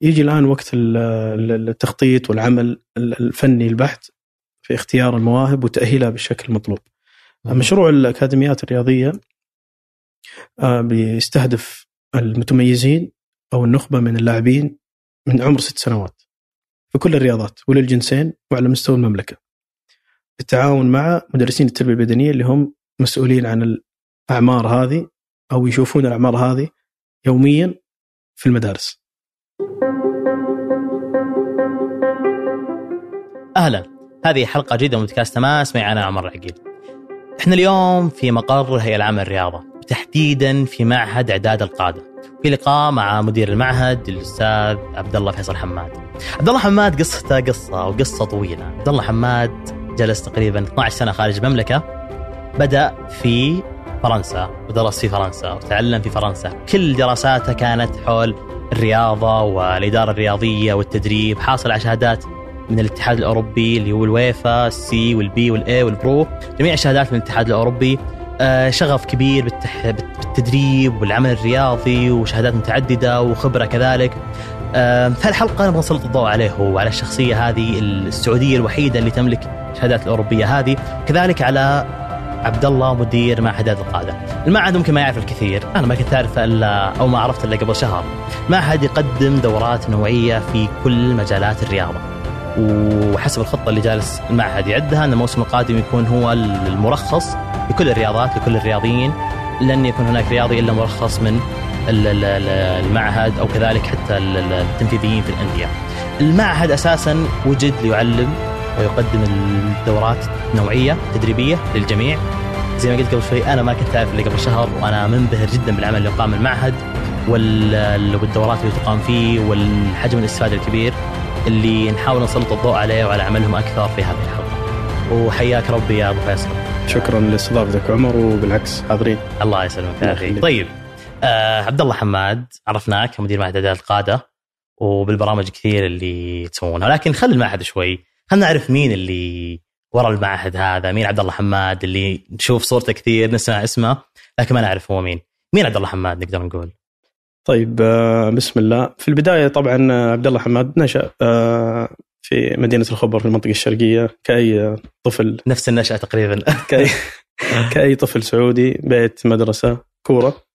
يجي الآن وقت التخطيط والعمل الفني البحت في اختيار المواهب وتأهيلها بالشكل المطلوب. مشروع الأكاديميات الرياضية آه، بيستهدف المتميزين أو النخبة من اللاعبين من عمر ست سنوات في كل الرياضات وللجنسين وعلى مستوى المملكة. بالتعاون مع مدرسين التربية البدنية اللي هم مسؤولين عن الأعمار هذه أو يشوفون الأعمار هذه يوميا في المدارس. أهلا هذه حلقة جديدة من بودكاست تماس معي أنا عمر العقيل. إحنا اليوم في مقر الهيئه العامه للرياضه تحديدا في معهد إعداد القادة. في لقاء مع مدير المعهد الأستاذ عبد الله فيصل حماد. عبد الله حماد قصته قصة وقصة طويلة. عبد الله حماد جلس تقريبا 12 سنة خارج المملكة. بدأ في فرنسا ودرس في فرنسا وتعلم في فرنسا. كل دراساته كانت حول الرياضة والإدارة الرياضية والتدريب حاصل على شهادات من الاتحاد الأوروبي اللي هو الويفا السي والبي والإي والبرو جميع الشهادات من الاتحاد الأوروبي. آه، شغف كبير. بالتدريب والعمل الرياضي وشهادات متعددة وخبرة كذلك. آه، في الحلقة نبغى نسلط الضوء عليه وعلى الشخصية هذه السعودية الوحيدة اللي تملك الشهادات الأوروبية هذه كذلك على عبد الله مدير معهد القاده. المعهد ممكن ما يعرف الكثير، أنا ما كنت اعرفه إلا أو ما عرفت إلا قبل شهر. معهد يقدم دورات نوعية في كل مجالات الرياضة. وحسب الخطة اللي جالس المعهد يعدها إن الموسم القادم يكون هو المرخص لكل الرياضات لكل الرياضيين لن يكون هناك رياضي إلا مرخص من المعهد أو كذلك حتى التنفيذيين في الأندية. المعهد أساسا وجد ليعلم ويقدم الدورات نوعية تدريبية للجميع زي ما قلت قبل شوي أنا ما كنت أعرف اللي قبل شهر وأنا منبهر جدا بالعمل اللي قام المعهد والدورات اللي تقام فيه والحجم الاستفادة الكبير اللي نحاول نسلط الضوء عليه وعلى عملهم أكثر في هذه الحلقة. وحياك ربي يا أبو فيصل. شكرا لاستضافتك عمر وبالعكس حاضرين. الله يسلمك يا أخي. طيب آه عبد الله حماد عرفناك مدير معهد إعداد القادة وبالبرامج كثير اللي تسوونها لكن خل المعهد شوي خلينا نعرف مين اللي ورا المعهد هذا مين عبد الله حماد اللي نشوف صورته كثير نسمع اسمه لكن ما نعرف هو مين. مين عبد الله حماد نقدر نقول؟ طيب آه، بسم الله. في البداية طبعا آه، عبد الله حماد نشأ آه، في مدينة الخبر في المنطقة الشرقية كأي طفل. نفس النشأة تقريبا. كاي كأي طفل سعودي بيت مدرسة كورة.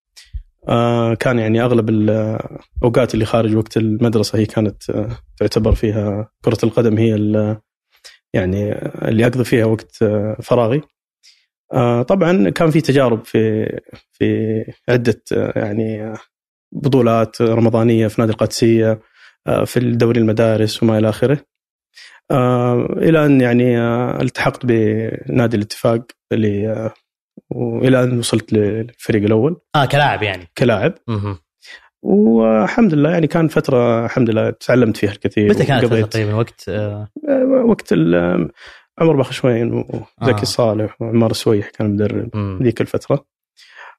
كان يعني أغلب الاوقات اللي خارج وقت المدرسة هي كانت تعتبر فيها كرة القدم هي يعني اللي أقضي فيها وقت فراغي. طبعا كان في تجارب في في عدة يعني بطولات رمضانية في نادي القادسية آه، في الدوري المدارس وما إلى آخره. آه، إلى أن يعني آه، التحقت بنادي الاتفاق اللي وإلى أن وصلت للفريق الأول. آه كلاعب يعني. كلاعب. والحمد لله يعني كان فترة الحمد لله تعلمت فيها الكثير متى كانت تقريبا وقت آه... وقت عمر بخشوين وزكي آه. صالح وعمار السويح كان مدرب ذيك الفترة.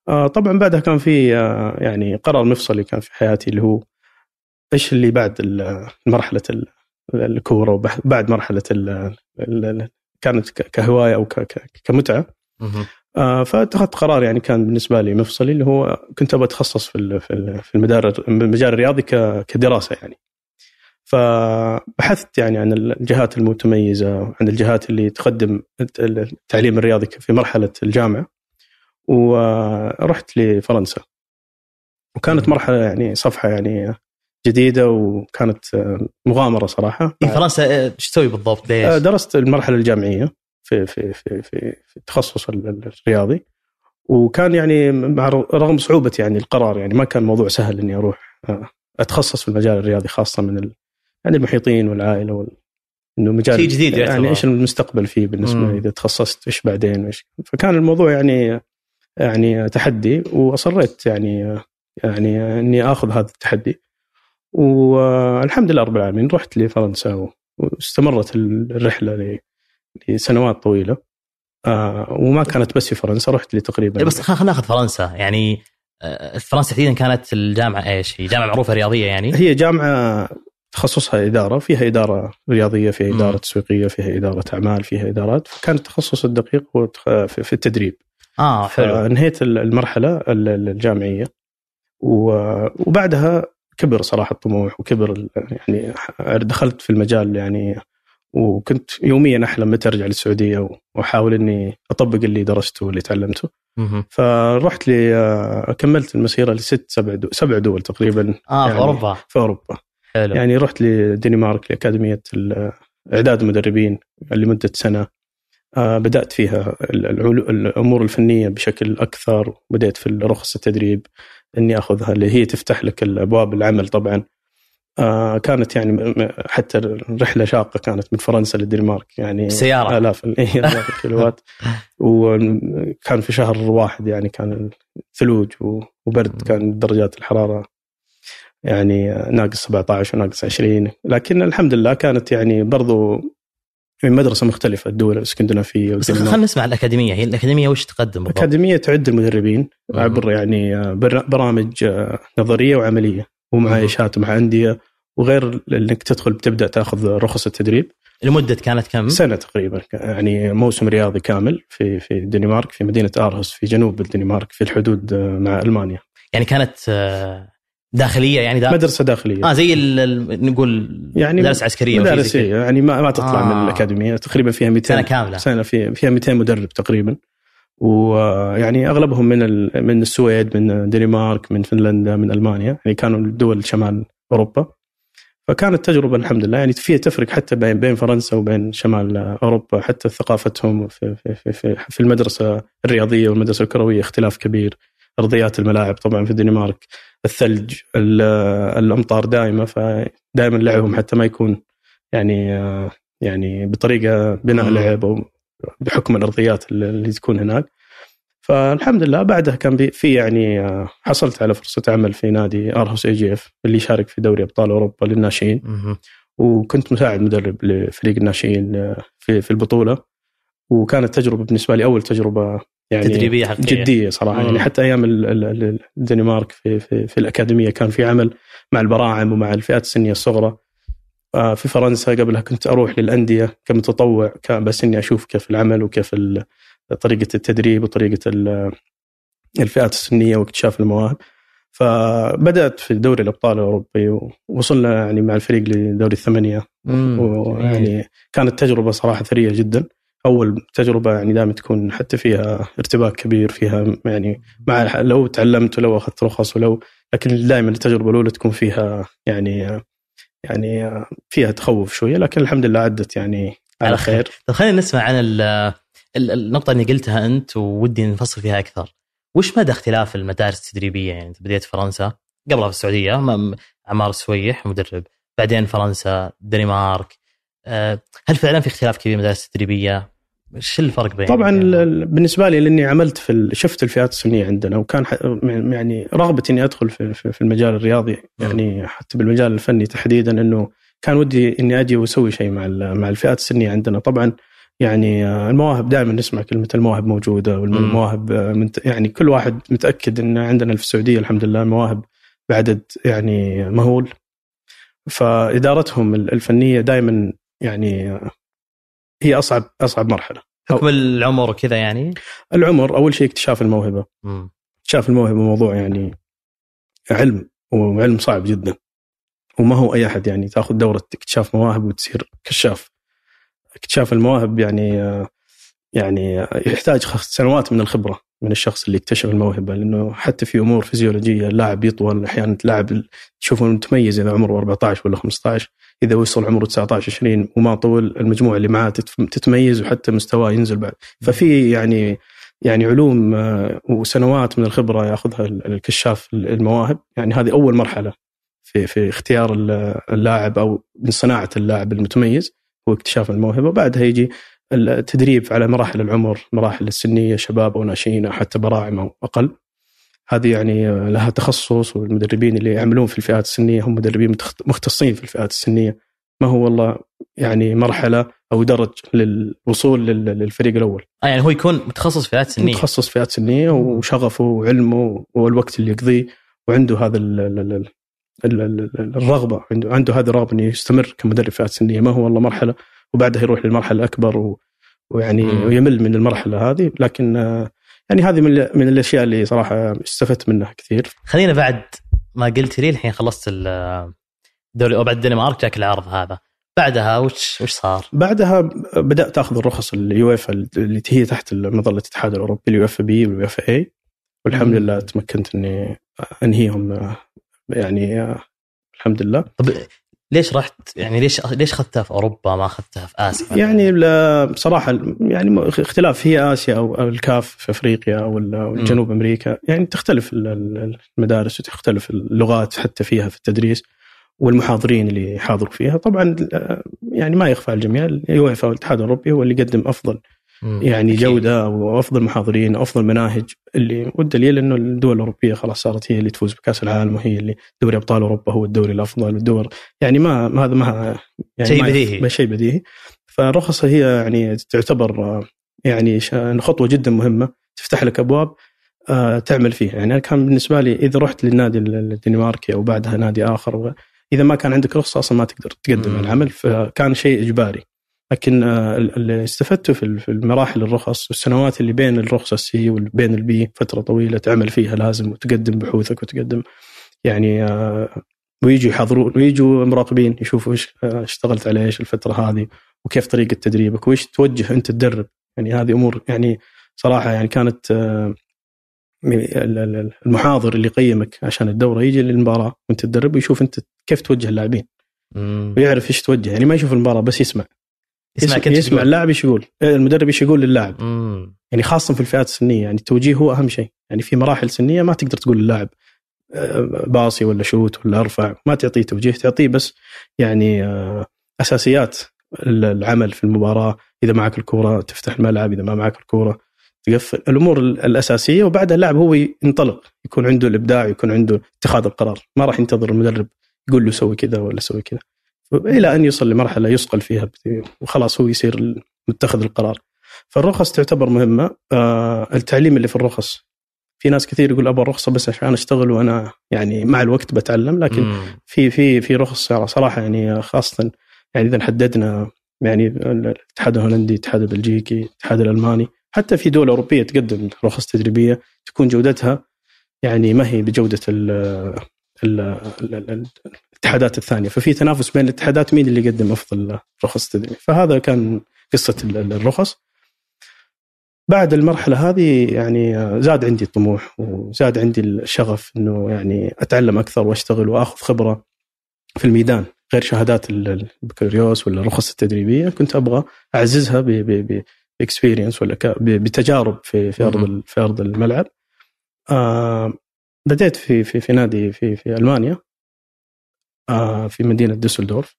آه طبعا بعدها كان في آه يعني قرار مفصلي كان في حياتي اللي هو إيش اللي بعد مرحلة الكورة وبعد مرحلة ال كانت كهواية أو كمتعة. آه فاتخذت قرار يعني كان بالنسبة لي مفصلي اللي هو كنت أبغى أتخصص في في المدار المجال الرياضي كدراسة يعني. فبحثت يعني عن الجهات المتميزة عن الجهات اللي تقدم التعليم الرياضي في مرحلة الجامعة ورحت لفرنسا. وكانت مرحلة يعني صفحة يعني جديدة وكانت مغامرة صراحة. فرنسا إيش تسوي بالضبط؟ ليش؟ آه، درست المرحلة الجامعية. في في في في, في التخصص الرياضي. وكان يعني مع رغم صعوبة يعني القرار يعني ما كان موضوع سهل إني أروح آه، أتخصص في المجال الرياضي خاصة من ال... يعني المحيطين والعائلة وال... إنه مجال شيء جديد يعني إيش المستقبل فيه بالنسبة لي؟ إذا تخصصت إيش بعدين وإيش؟ فكان الموضوع يعني يعني تحدي وأصريت يعني يعني إني آخذ هذا التحدي. والحمد لله رب العالمين رحت لفرنسا واستمرت الرحلة لسنوات طويلة. آه وما كانت بس في فرنسا رحت لي تقريبا إيه، بس خلينا ناخذ فرنسا. يعني آه، فرنسا تحديدا كانت الجامعة إيش؟ هي جامعة معروفة رياضية يعني؟ هي جامعة تخصصها إدارة، فيها إدارة رياضية، فيها إدارة تسويقية، فيها إدارة أعمال، فيها إدارات، فكان التخصص الدقيق هو في التدريب. آه حلو. فانهيت المرحلة الجامعية. وبعدها كبر صراحة الطموح وكبر يعني دخلت في المجال يعني وكنت يوميا أحلم متى أرجع للسعودية وأحاول إني أطبق اللي درسته واللي تعلمته. فرحت لي كملت المسيرة لست سبع دول سبع دول تقريبا. آه في يعني أوروبا. في أوروبا. حلو. يعني رحت لدنمارك لأكاديمية إعداد المدربين لمدة سنة. آه، بدأت فيها الأمور الفنية بشكل أكثر. بدأت في رخص التدريب إني أخذها اللي هي تفتح لك الأبواب العمل طبعا. آه، كانت يعني حتى الرحله شاقة كانت من فرنسا للدنمارك يعني سيارة. آلاف إيه، آلاف الكيلوات وكان في شهر واحد يعني كان ثلوج وبرد كان درجات الحرارة يعني ناقص 17 وناقص 20 لكن الحمد لله كانت يعني برضو من مدرسة مختلفة الدول الإسكندنافية بس. خلينا نسمع الأكاديمية هي الأكاديمية وش تقدم بالضبط؟ أكاديمية تعد المدربين. عبر يعني بر- برامج آه، نظرية وعملية ومعايشات مع أندية وغير إنك تدخل بتبدأ تأخذ رخص التدريب. لمدة كانت كم؟ سنة تقريبا يعني موسم رياضي كامل في في الدنمارك في مدينة آرهس في جنوب الدنمارك في الحدود آه، مع ألمانيا. يعني كانت آه، داخلية يعني دا... مدرسة داخلية. آه زي نقول يعني مدارس عسكرية مدارس يعني ما ما تطلع آه. من الأكاديمية تقريبا فيها 200 سنة كاملة. سنة في فيها 200 مدرب تقريبا. ويعني أغلبهم من ال- من السويد من الدنمارك من فنلندا من ألمانيا. يعني كانوا دول شمال أوروبا. فكانت تجربة الحمد لله. يعني فيها تفرق حتى بين بين فرنسا وبين شمال أوروبا. حتى ثقافتهم في في في, في, في المدرسة الرياضية والمدرسة الكروية اختلاف كبير. أرضيات الملاعب طبعا في الدنمارك الثلج ال- الأمطار دائمة فدائما لعبهم حتى ما يكون يعني يعني بطريقة بناء. لعب أو بحكم الأرضيات اللي تكون هناك. فالحمد لله بعدها كان في يعني آه، حصلت على فرصة عمل في نادي آرهوس AGF اللي يشارك في دوري أبطال أوروبا للناشئين. وكنت مساعد مدرب لفريق الناشئين آه، في في البطولة. وكانت تجربة بالنسبة لي أول تجربة يعني تدريبية حقيقية. جدية صراحة. مم. يعني حتى أيام ال- ال- ال- الدنمارك في, في في الأكاديمية كان في عمل مع البراعم ومع الفئات السنية الصغرى. في فرنسا قبلها كنت أروح للأندية كمتطوع كان بس إني أشوف كيف العمل وكيف طريقة التدريب وطريقة ال- الفئات السنية واكتشاف المواهب. فبدأت في دوري الأبطال الأوروبي ووصلنا يعني مع الفريق لدوري الثمانية. ويعني كانت تجربة صراحة ثرية جدا. أول تجربة يعني دائما تكون حتى فيها ارتباك كبير فيها يعني مع لو تعلمت ولو أخذت رخص ولو لكن دائما التجربة الأولى تكون فيها يعني يعني فيها تخوف شوية لكن الحمد لله عدت يعني على خير. طيب خلينا نسمع عن ال- ال- النقطة اللي قلتها أنت وودي نفصل فيها أكثر. وش مدى اختلاف المدارس التدريبية؟ يعني أنت بديت فرنسا قبلها في السعودية عمار السويح مدرب بعدين فرنسا الدنمارك آه، هل فعلا في اختلاف كبير المدارس التدريبية؟ إيش الفرق بين طبعا ال- بالنسبة لي لأني عملت في شفت الفئات السنية عندنا وكان يعني رغبتي إني أدخل في في في المجال الرياضي. يعني حتى بالمجال الفني تحديدا إنه كان ودي إني أجي وأسوي شيء مع مع الفئات السنية عندنا. طبعا يعني المواهب دائما نسمع كلمة المواهب موجودة والمواهب آه، يعني كل واحد متأكد إن عندنا في السعودية الحمد لله المواهب بعدد يعني مهول. فإدارتهم ال- الفنية دائما يعني هي اصعب أصعب مرحلة. حكم العمر وكذا يعني؟ العمر أول شيء اكتشاف الموهبة. اكتشاف الموهبة موضوع يعني علم وعلم صعب جدا وما هو أي أحد يعني تأخذ دورة اكتشاف مواهب وتصير كشاف اكتشاف المواهب يعني آه، يعني يحتاج سنوات من الخبرة من الشخص اللي اكتشف الموهبة لأنه حتى في أمور فيزيولوجية اللاعب يطول أحيانا اللاعب تشوفه متميز إذا عمره 14 ولا 15 إذا وصل عمره 19 20 وما طول المجموعة اللي معاه تت- تتميز وحتى مستواه ينزل بعد. ففي يعني يعني علوم آه، وسنوات من الخبرة يأخذها ال- الكشاف المواهب. يعني هذه أول مرحلة في في اختيار ال- اللاعب أو من صناعة اللاعب المتميز هو اكتشاف الموهبة. بعدها يجي التدريب على مراحل العمر مراحل السنية شباب أو ناشئين أو حتى براعم أو أقل. هذه يعني لها تخصص والمدربين اللي يعملون في الفئات السنية هم مدربين مختصين في الفئات السنية. ما هو والله يعني مرحلة أو درج للوصول لل- للفريق الأول. آه يعني هو يكون متخصص فئات سنية. متخصص فئات سنية وشغفه وعلمه والوقت اللي يقضيه وعنده هذا ال ال ال ال ال الرغبة عنده عنده هذه الرغبة إنه يستمر كمدرب فئات سنية. ما هو والله مرحلة وبعدها يروح للمرحلة الأكبر و ويعني مم. ويمل من المرحلة هذه. لكن آه، يعني هذه من من الأشياء اللي صراحة استفدت منها كثير. خلينا بعد ما قلت لي الحين خلصت الدوري أو بعد الدنمارك جاك العرض هذا. بعدها وش وش صار؟ بعدها بدأت أخذ الرخص اليويفا اللي هي تحت مظله الاتحاد الأوروبي اليويفا B واليويفا A والحمد لله تمكنت إني أنهيهم يعني الحمد لله. طب ليش رحت؟ يعني ليش ليش أخذتها في أوروبا ما أخذتها في آسيا؟ يعني بصراحة يعني اختلاف هي آسيا أو الكاف في أفريقيا أو جنوب أمريكا يعني تختلف المدارس وتختلف اللغات حتى فيها في التدريس والمحاضرين اللي يحاضروا فيها. طبعا يعني ما يخفى على الجميع اليويفا والاتحاد الأوروبي هو اللي يقدم أفضل يعني جودة وأفضل محاضرين وافضل مناهج اللي والدليل إنه الدول الأوروبية خلاص صارت هي اللي تفوز بكأس العالم وهي اللي دوري أبطال أوروبا هو الدوري الأفضل والدور يعني ما هذا ما يعني شيء بديهي. شيء بديهي. فالرخصه هي يعني تعتبر يعني خطوة جدا مهمة تفتح لك أبواب آه، تعمل فيها. يعني كان بالنسبة لي إذا رحت للنادي الدنماركي أو بعدها نادي آخر إذا ما كان عندك رخصة أصلا ما تقدر تقدم العمل فكان شيء إجباري. لكن آه، اللي استفدته في المراحل الرخص والسنوات اللي بين الرخصة ال C وبين ال B فترة طويلة تعمل فيها لازم وتقدم بحوثك وتقدم يعني آه، ويجوا يحضرون ويجوا مراقبين يشوفوا إيش آه، اشتغلت على إيش الفترة هذه وكيف طريقة تدريبك وإيش توجه أنت تدرب. يعني هذه أمور يعني صراحة يعني كانت المحاضر اللي يقيمك عشان الدورة يجي للمباراة وأنت تدرب ويشوف أنت كيف توجه اللاعبين. ويعرف إيش توجه يعني ما يشوف المباراة بس يسمع. يسمع كنت يسمع اللاعب إيش يقول؟ إيه، المدرب إيش يقول للاعب. يعني خاصة في الفئات السنية يعني التوجيه هو أهم شيء. يعني في مراحل سنية ما تقدر تقول للاعب آه، باصي ولا شوت ولا أرفع ما تعطيه توجيه تعطيه بس يعني آه، أساسيات العمل في المباراة. إذا معك الكورة تفتح الملعب إذا ما معك الكورة تقفل. الأمور الأساسية وبعدها اللاعب هو ينطلق يكون عنده الإبداع يكون عنده اتخاذ القرار. ما راح ينتظر المدرب يقول له سوي كذا ولا سوي كذا. إلى أن يوصل لمرحلة يصقل فيها وخلاص هو يصير متخذ القرار فالرخص تعتبر مهمة آه التعليم اللي في الرخص في ناس كثير يقول أبغى رخصه بس عشان أشتغل وأنا يعني مع الوقت بتعلم لكن مم. في في في رخص صراحة يعني خاصة يعني إذا حددنا يعني الاتحاد الهولندي، الاتحاد البلجيكي، الاتحاد الألماني، حتى في دول أوروبية تقدم رخص تدريبية تكون جودتها يعني ما هي بجودة الاتحادات الثانية. ففي تنافس بين الاتحادات مين اللي يقدم أفضل رخص تدريب فهذا كان قصة الرخص. بعد المرحلة هذه يعني زاد عندي الطموح وزاد عندي الشغف إنه يعني أتعلم أكثر وأشتغل وأخذ خبرة في الميدان غير شهادات البكالوريوس ولا الرخص التدريبية. كنت أبغى أعززها باكسبيرينس ولا بتجارب في في أرض في أرض الملعب. آه بديت في في في نادي في في ألمانيا آه في مدينة دوسلدورف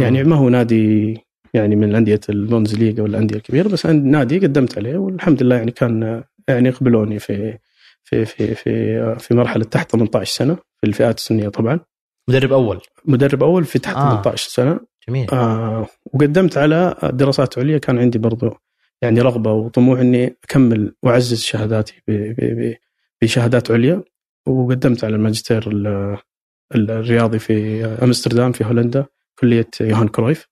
يعني ما هو نادي يعني من الأندية البونز ليغا ولا الانديه الكبيرة بس نادي قدمت عليه والحمد لله يعني كان يعني قبلوني في في في في في مرحلة تحت 18 سنة في الفئات السنية طبعا. مدرب أول. مدرب أول في تحت آه. 18 سنة. جميل. آه وقدمت على دراسات عليا كان عندي برضو يعني رغبة وطموح إني أكمل وأعزز شهاداتي بشهادات عليا وقدمت على الماجستير الرياضي في أمستردام في هولندا كلية يوهان كرويف.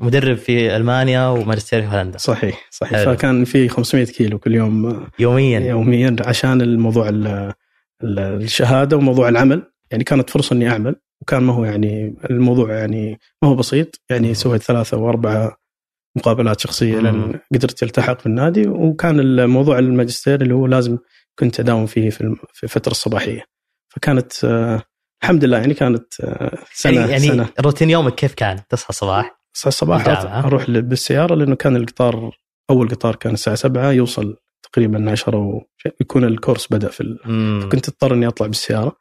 مدرب في ألمانيا وماجستير في هولندا. صحيح صحيح. حلو. فكان في 500 كيلو كل يوم. يوميا. يوميا عشان الموضوع الشهادة وموضوع العمل. يعني كانت فرصة إني أعمل وكان ما هو يعني الموضوع يعني ما هو بسيط. يعني سويت ثلاثة وأربعة مقابلات شخصية لأن قدرت التحق في النادي. وكان الموضوع الماجستير اللي هو لازم كنت أداوم فيه في الفترة الصباحية فكانت آه، الحمد لله يعني كانت آه، سنة يعني, يعني سنة. روتين يومك كيف كان؟ تصحى الصباح؟ تصحى الصباح أروح بالسيارة لأنه كان القطار أول قطار كان الساعة 7 يوصل تقريبا 10 ويكون الكورس بدأ في كنت أضطر إني أطلع بالسيارة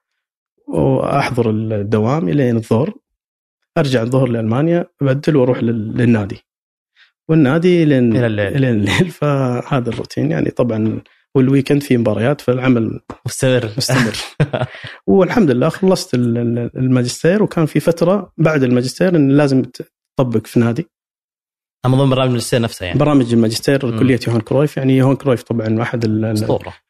وأحضر الدوام الين الظهر أرجع الظهر لألمانيا أبدل وأروح للنادي والنادي لين إلى الليل الليل فهذا الروتين يعني طبعا وال weekend في مباريات فالعمل مستمر. مستمر. والحمد لله خلصت الماجستير وكان في فترة بعد الماجستير إن لازم تطبق في نادي من ضمن برامج الماجستير نفسها يعني. برامج الماجستير كلية يوهان كرويف. يعني يوهان كرويف طبعا احد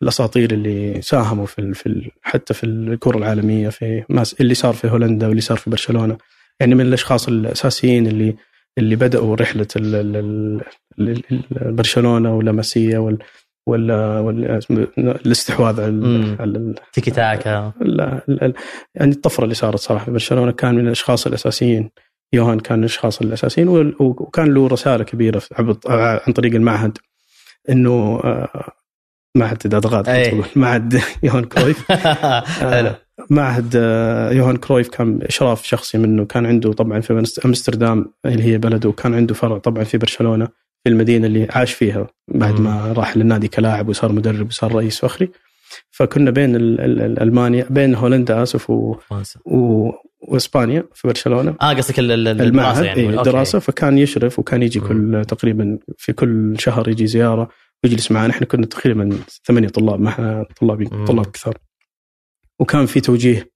الأساطير اللي ساهموا في, في حتى في الكرة العالمية في اللي صار في هولندا واللي صار في برشلونة. يعني من الأشخاص الأساسيين اللي اللي بدأوا رحلة برشلونة ولاماسيا ولا, ولا الاستحواذ على مم. على ال- تيكي تاكا لا يعني الطفرة اللي صارت صراحة. في برشلونة كان من الأشخاص الأساسيين. يوهان كان من الأشخاص الأساسيين وكان له رسالة كبيرة عن طريق المعهد إنه آه، معهد ادغاد. تقول معهد يوهان كرويف. آه، معهد آه، يوهان كرويف كان إشراف شخصي منه. كان عنده طبعا في أمستردام اللي هي بلده وكان عنده فرع طبعا في برشلونة. في المدينة اللي عاش فيها بعد. ما راح للنادي كلاعب وصار مدرب وصار رئيس فخري فكنا بين ال- ال- ال- ألمانيا بين هولندا آسف و. و... وإسبانيا في برشلونة آه قصدك ال- ال- ال- المعهد الدراسه يعني أوكي. الدراسة فكان يشرف وكان يجي. كل تقريبا في كل شهر يجي زيارة ويجلس معنا إحنا كنا تقريبا ثمانية طلاب معنا طلاب مم. طلاب كثار وكان في توجيه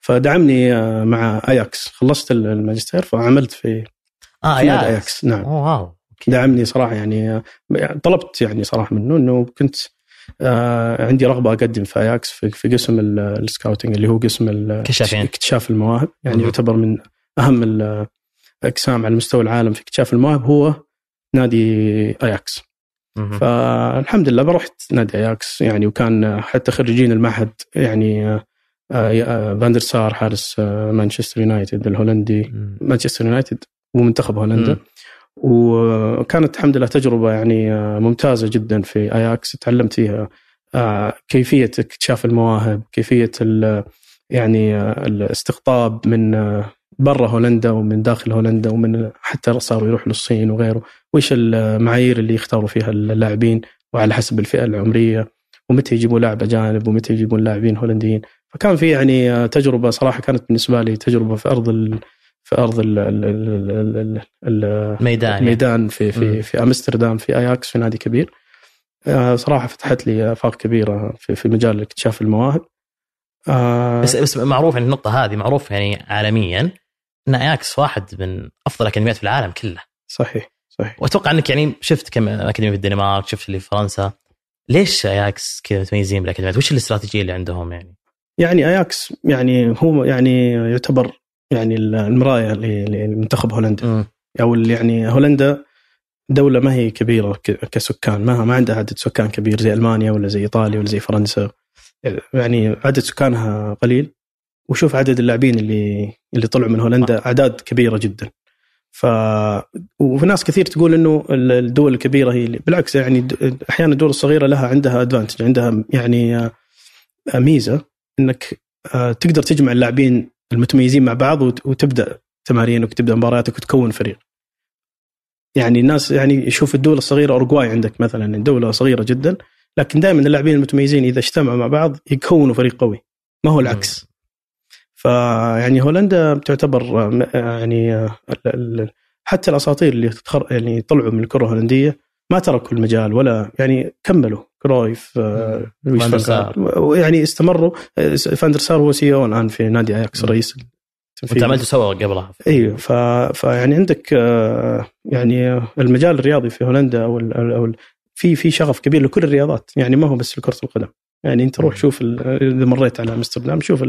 فدعمني آه، مع أياكس خلصت الماجستير فعملت في آه في أياكس أياكس نعم oh wow. دعمني صراحة يعني يعني طلبت يعني صراحة منه إنه كنت آه عندي رغبة أقدم في اياكس في, في قسم ال- ال scouting اللي هو قسم كشافين. اكتشاف المواهب يعني مهم. يعتبر من أهم الاقسام على مستوى العالم في اكتشاف المواهب هو نادي اياكس. فالحمد لله رحت نادي اياكس يعني وكان حتى خريجين المعهد يعني آه، آه، فاندر سار حارس آه، مانشستر يونايتد الهولندي مم. مانشستر يونايتد ومنتخب هولندا مم. وكانت الحمد لله تجربة يعني آه، ممتازة جدا في آياكس تعلمت فيها آه، كيفية اكتشاف المواهب كيفية يعني آه، الاستقطاب من برا هولندا ومن داخل هولندا ومن حتى صاروا يروحوا للصين وغيره وإيش المعايير اللي يختاروا فيها اللاعبين وعلى حسب الفئة العمرية ومتى يجيبوا لاعب أجانب ومتى يجيبون لاعبين هولنديين. فكان في يعني تجربة صراحة كانت بالنسبة لي تجربة في أرض في أرض ال ال ال ال ال ميدان يعني. الميدان في مم. في في أمستردام في أياكس في نادي كبير آه، صراحة فتحت لي آفاق كبيرة في في مجال اكتشاف المواهب آه، بس بس معروف عن النقطة هذه معروف يعني عالميا إن أياكس واحد من أفضل الاكاديميات في العالم كله صحيح صحيح وأتوقع إنك يعني شفت كم أكاديمية في الدنمارك شفت اللي في فرنسا ليش أياكس كذا متميزين بالأكاديميات؟ وش الاستراتيجية اللي عندهم يعني؟ يعني أياكس يعني هو يعني يعتبر يعني المراية لمنتخب هولندا. أو اللي يعني هولندا دولة ما هي كبيرة كسكان. ما ما عندها عدد سكان كبير زي ألمانيا ولا زي إيطاليا ولا زي فرنسا. يعني عدد سكانها قليل. وشوف عدد اللاعبين اللي اللي طلعوا من هولندا. أعداد كبيرة جدا. ف وفي ناس كثير تقول إنه الدول الكبيرة هي اللي بالعكس يعني أحيانا الدول الصغيرة لها عندها ادفانتج عندها يعني آه، ميزة إنك آه، تقدر تجمع اللاعبين المتميزين مع بعض وت- وتبدأ تمارينك وتبدأ مبارياتك وتكون فريق. يعني الناس يعني يشوف الدول الصغيرة اورجواي عندك مثلا دولة صغيرة جدا لكن دائما اللاعبين المتميزين إذا اجتمعوا مع بعض يكونوا فريق قوي ما هو العكس. فيعني هولندا تعتبر آه، يعني آه، حتى الأساطير اللي تخر يعني طلعوا من الكرة الهولندية ما تركوا المجال ولا يعني كملوا. كرويف آه، لويس ويعني استمروا. آه، فاندر سار هو CEO الآن في نادي أياكس. رئيس وانت عملته سوا قبلها. إيوه ف... فيعني عندك آه، يعني المجال الرياضي في هولندا أو ال... أو ال... في في شغف كبير لكل الرياضات. يعني ما هو بس في كره القدم. يعني انت روح. شوف. إذا مريت على امستردام شوف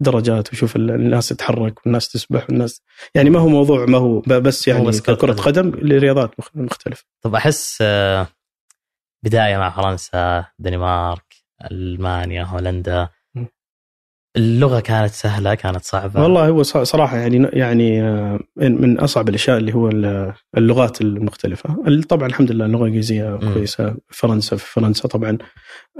الدرجات وشوف ال- الناس تتحرك والناس تسبح والناس يعني ما هو موضوع ما هو بس يعني بس كرة كره قدم لرياضات مخ- مختلفه طب أحس آه، بداية مع فرنسا الدنمارك ألمانيا هولندا. اللغة كانت سهلة كانت صعبة. والله هو صراحة يعني يعني آه، من أصعب الأشياء اللي هو ال- اللغات المختلفة. طبعا الحمد لله اللغة الانجليزيه. كويسة فرنسا في فرنسا طبعا.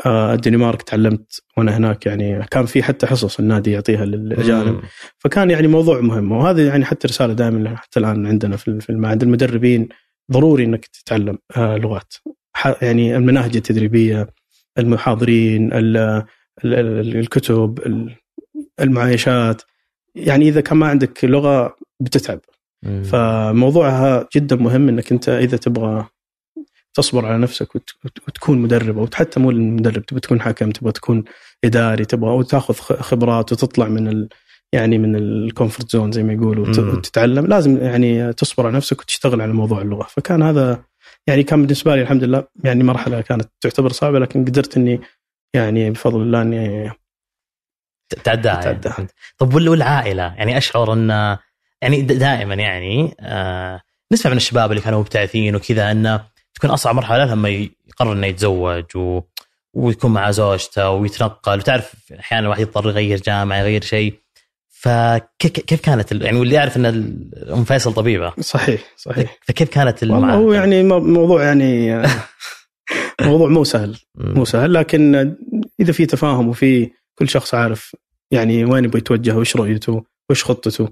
آه، الدنمارك تعلمت وأنا هناك يعني كان في حتى حصص النادي يعطيها للأجانب. فكان يعني موضوع مهم وهذا يعني حتى رسالة دائما حتى الآن عندنا في المعهد. المدربين ضروري إنك تتعلم آه، لغات. يعني المناهج التدريبية المحاضرين ال- ال- ال- الكتب ال- المعايشات يعني إذا كان ما عندك لغة بتتعب مم. فموضوعها جدا مهم إنك أنت إذا تبغى تصبر على نفسك وت- وت- وتكون مدرب أو حتى مو المدرب تبغى تكون حكم تبغى تكون إداري تبغى أو تأخذ خبرات وتطلع من ال يعني من ال comfort zone زي ما يقولوا وت-. وتتعلم لازم يعني تصبر على نفسك وتشتغل على موضوع اللغة فكان هذا يعني كان بالنسبة لي الحمد لله يعني مرحلة كانت تعتبر صعبة لكن قدرت إني يعني بفضل الله إني أتعداها. يعني. طب وال- والعائلة يعني أشعر إن يعني دائما يعني آه نسمع من الشباب اللي كانوا مبتعثين وكذا انه تكون أصعب مرحلة لما يقرر إنه يتزوج و... ويكون مع زوجته ويتنقل وتعرف أحيانا الواحد يضطر يغير جامعة يغير شيء فكيف كانت يعني واللي يعرف إن أم فيصل طبيبة صحيح صحيح فكيف كانت المعاناة؟ هو يعني موضوع يعني موضوع مو سهل مو سهل لكن إذا في تفاهم وفي كل شخص عارف يعني وين يبغى يتوجه وش رؤيته وش خطته.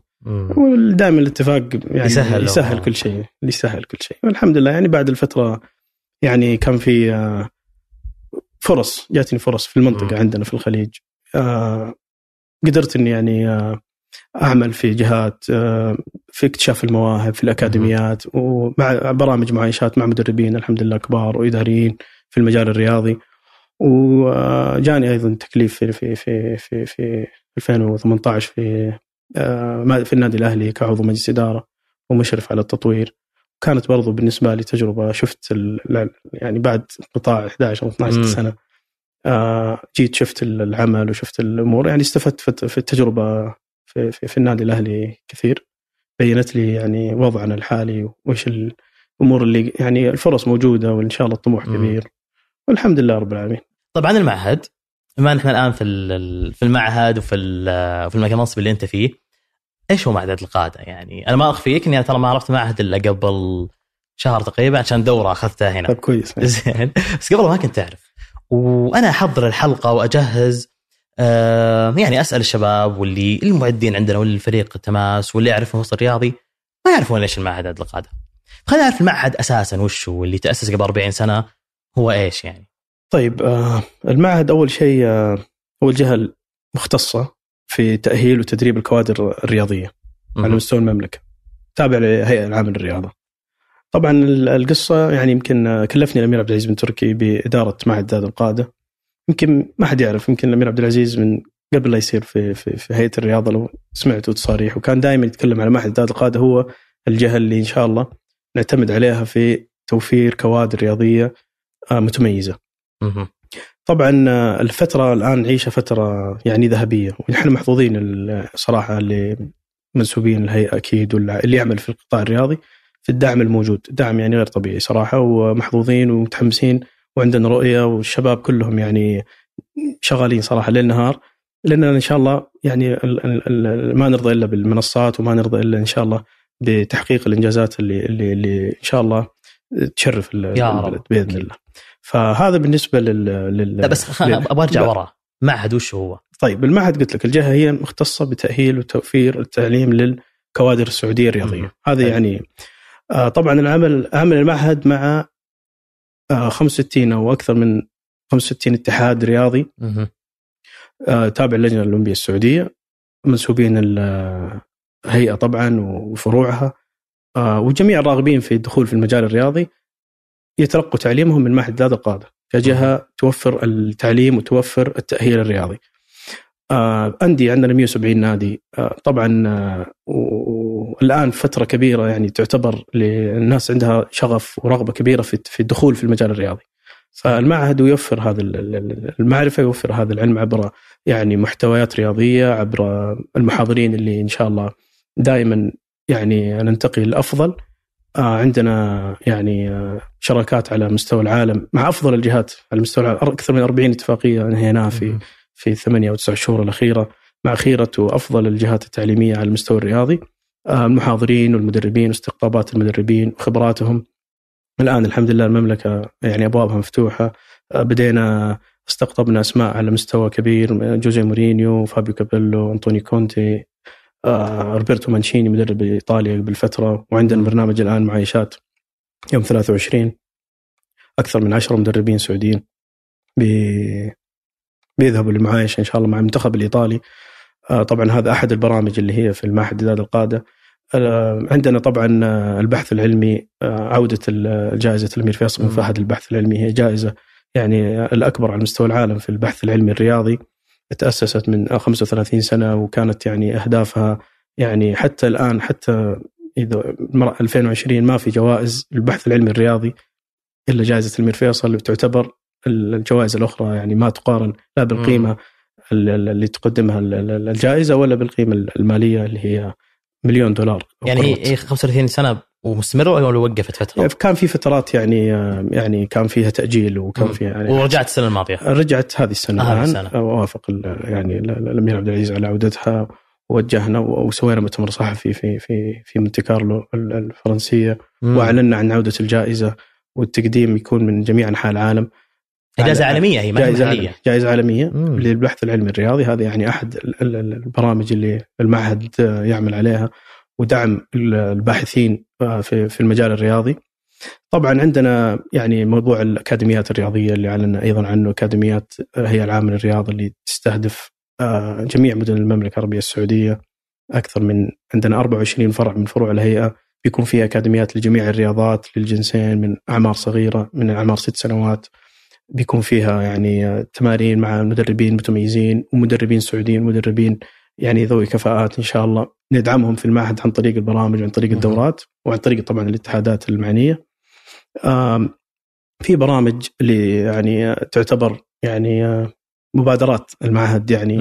ودائما الاتفاق يعني يسهل, يسهل كل شيء يسهل كل شيء. والحمد لله يعني بعد الفترة يعني كان في آه، فرص جاتني فرص في المنطقة عندنا في الخليج. آه، قدرت إني يعني آه، أعمل في جهات في اكتشاف المواهب في الأكاديميات ومع برامج معايشات مع مدربين الحمد لله كبار وإداريين في المجال الرياضي. وجاني أيضا تكليف في في في في, في 2018 في آه، في النادي الأهلي كعضو مجلس إدارة ومشرف على التطوير. كانت برضو بالنسبة لي تجربة شفت يعني بعد قطاع 11 أو 12 سنة آه، جيت شفت العمل وشفت الأمور يعني استفدت في التجربة في, في, في النادي الأهلي كثير. بينت لي يعني وضعنا الحالي وش الأمور اللي يعني الفرص موجودة وإن شاء الله الطموح كبير. والحمد لله رب العالمين. طبعا المعهد بما نحن الآن في في المعهد وفي في المنصب اللي أنت فيه إيش هو معهد القادة؟ يعني أنا ما أخفيك إني ترى ما عرفت معهد إلا قبل شهر تقريبا عشان دورة أخذتها هنا. طيب كويس. زين. بس قبل ما كنت أعرف وأنا أحضر الحلقة وأجهز آه يعني أسأل الشباب واللي المعدين عندنا واللي الفريق التماس واللي يعرفون وسط الرياضي ما يعرفون ليش المعهد القاده خلينا نعرف المعهد أساسا وش هو اللي تأسس قبل 40 سنة هو إيش يعني؟ طيب آه المعهد أول شيء آه هو الجهة المختصة في تأهيل وتدريب الكوادر الرياضية على مستوى المملكة تابع لهيئة العامة للرياضة. طبعا القصة يعني يمكن كلفني الأمير عبد العزيز بن تركي بإدارة معهد داد القادة. يمكن ما حد يعرف يمكن الأمير عبد العزيز من قبل لا يصير في في, في هيئة الرياضة لو سمعتوا تصاريح وكان دائما يتكلم على معهد داد القادة هو الجهة اللي إن شاء الله نعتمد عليها في توفير كوادر رياضية آه، متميزة. طبعا آه، الفترة الآن نعيشها فترة يعني ذهبية ونحن محظوظين الصراحه اللي منسوبين الهيئة أكيد واللي يعمل في القطاع الرياضي في الدعم الموجود، دعم يعني غير طبيعي صراحة ومحظوظين ومتحمسين وعندنا رؤية والشباب كلهم يعني شغالين صراحة ليل نهار لأننا إن شاء الله يعني ما نرضى إلا بالمنصات وما نرضى إلا إن شاء الله بتحقيق الإنجازات اللي اللي, اللي إن شاء الله تشرف البلد بإذن الله. فهذا بالنسبة لل, لل... لا بس أبغى أرجع ورا. معهد وش هو؟ طيب المعهد قلت لك الجهة هي مختصة بتأهيل وتوفير التعليم للكوادر السعودية الرياضية. هذا يعني آه طبعا العمل عمل المعهد مع آه 65 أو أكثر من 65 اتحاد رياضي. آه تابع للجنه الأولمبية السعودية منسوبين الهيئه طبعا وفروعها. آه وجميع الراغبين في الدخول في المجال الرياضي. يتلقوا تعليمهم من معهد ذات القادة كجهه توفر التعليم وتوفر التأهيل الرياضي. آه أندية عندنا 170 نادي آه طبعا آه والان فترة كبيرة يعني تعتبر للناس عندها شغف ورغبة كبيرة في في الدخول في المجال الرياضي. فالمعهد يوفر هذا المعرفة يوفر هذا العلم عبر يعني محتويات رياضية عبر المحاضرين اللي إن شاء الله دائما يعني ننتقي الافضل آه عندنا يعني آه شراكات على مستوى العالم مع أفضل الجهات على مستوى العالم. أكثر من 40 اتفاقية انهيناها في في ثمانية أو تسع شهور الأخيرة مع خيره وأفضل الجهات التعليمية على المستوى الرياضي. آه المحاضرين والمدربين واستقطابات المدربين وخبراتهم. الآن الحمد لله المملكة يعني أبوابها مفتوحة. آه بدينا استقطبنا أسماء على مستوى كبير جوزي مورينيو فابيو كابيلو أنطوني كونتي. آه روبرتو مانشيني مدرب إيطاليا قبل فتره وعندنا برنامج الآن معايشات يوم 23 أكثر من 10 مدربين سعوديين بي بيذهبوا للمعايشة إن شاء الله مع المنتخب الإيطالي. آه طبعا هذا أحد البرامج اللي هي في المعهد اعداد القادة. آه عندنا طبعا آه، البحث العلمي آه، عودة جائزه الأمير فيصل بن فهد البحث العلمي هي جائزة يعني الأكبر على مستوى العالم في البحث العلمي الرياضي. تأسست من 35 سنة وكانت يعني أهدافها يعني حتى الآن حتى إذا 2020 ما في جوائز البحث العلمي الرياضي إلا جائزة المير فيصل اللي تعتبر الجوائز الأخرى يعني ما تقارن لا بالقيمة اللي تقدمها الجائزة ولا بالقيمة المالية اللي هي مليون دولار يعني 35 سنة ومستمره ولا وقفت فترة؟ كان في فترات يعني يعني كان فيها تأجيل وكان. فيها يعني ورجعت السنة الماضية رجعت هذه السنة آه، الآن. وافق يعني ال- الأمير عبد العزيز على عودتها ووجهنا وسوينا مؤتمر صحفي في في في مونتي كارلو ال- الفرنسية مم. وأعلنا عن عودة الجائزة والتقديم يكون من جميع أنحاء العالم جائزة على- عالمية هي ما جائزة عالمية جائزة عالمية مم. للبحث العلمي الرياضي هذا يعني أحد ال- ال- ال- البرامج اللي المعهد يعمل عليها ودعم ال- الباحثين في في المجال الرياضي. طبعا عندنا يعني موضوع الأكاديميات الرياضية اللي أعلنا أيضا عنه. أكاديميات هي العامل الرياضي اللي تستهدف آه، جميع مدن المملكة العربية السعودية. أكثر من عندنا 24 فرع من فروع الهيئة. بيكون فيها أكاديميات لجميع الرياضات للجنسين من أعمار صغيرة من أعمار ست سنوات. بيكون فيها يعني تمارين مع مدربين متميزين ومدربين سعوديين ومدربين يعني ذوي كفاءات إن شاء الله. ندعمهم في المعهد عن طريق البرامج وعن طريق. الدورات وعن طريق طبعا الاتحادات المعنية. في برامج اللي يعني تعتبر يعني مبادرات المعهد يعني.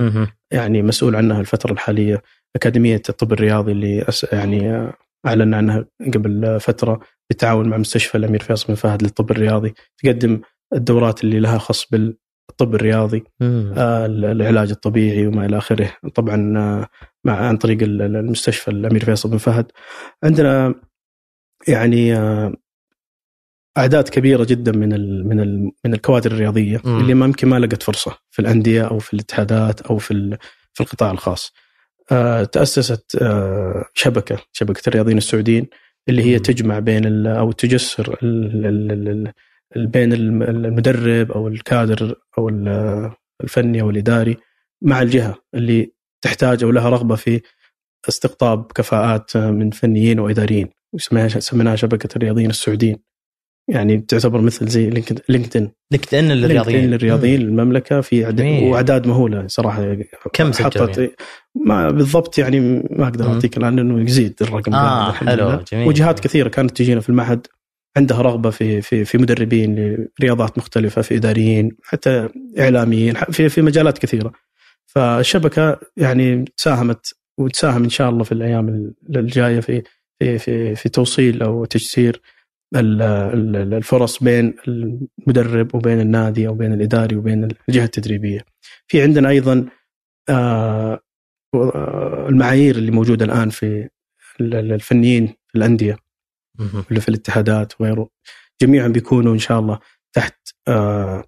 يعني مسؤول عنها الفترة الحالية أكاديمية الطب الرياضي اللي يعني اعلنا عنها قبل فترة بالتعاون مع مستشفى الأمير فيصل بن فهد للطب الرياضي تقدم الدورات اللي لها خص بالطب الرياضي. آه، العلاج الطبيعي وما إلى آخره طبعا آه، مع عن طريق ال- ال- المستشفى الأمير فيصل بن فهد عندنا يعني آه، أعداد كبيرة جدا من ال من ال من الكوادر الرياضية مم. اللي يمكن ما لقت فرصة في الأندية أو في الاتحادات أو في في القطاع الخاص. آه، تأسست آه، شبكة شبكة الرياضيين السعوديين اللي هي مم. تجمع بين أو تجسر ال- ال- ال- ال- بين الم- المدرب أو الكادر أو ال- الفني أو الإداري مع الجهة اللي تحتاج أو لها رغبة في استقطاب كفاءات من فنيين وإداريين. سميناها شبكة الرياضيين السعوديين. يعني تعتبر مثل زي Linked- LinkedIn. LinkedIn للرياضيين. للرياضيين المملكة في. وأعداد مهولة صراحة. كم حطت سجل ما بالضبط يعني ما أقدر. أعطيك الان لأنه يزيد الرقم. آه، حلو،. جميل. وجهات كثيرة كانت تجينا في المعهد. عندها رغبة في في في مدربين لرياضات مختلفة في إداريين حتى إعلاميين في في مجالات كثيرة فالشبكة يعني ساهمت وتساهم إن شاء الله في الأيام الجاية في في في في توصيل أو تجسير ال- ال- الفرص بين المدرب وبين النادي أو بين الإداري وبين الجهة التدريبية. في عندنا أيضا آه، آه، المعايير اللي موجودة الآن في ال- ال- الفنيين في الأندية. ولا في الاتحادات وغيره جميعهم بيكونوا إن شاء الله تحت آه،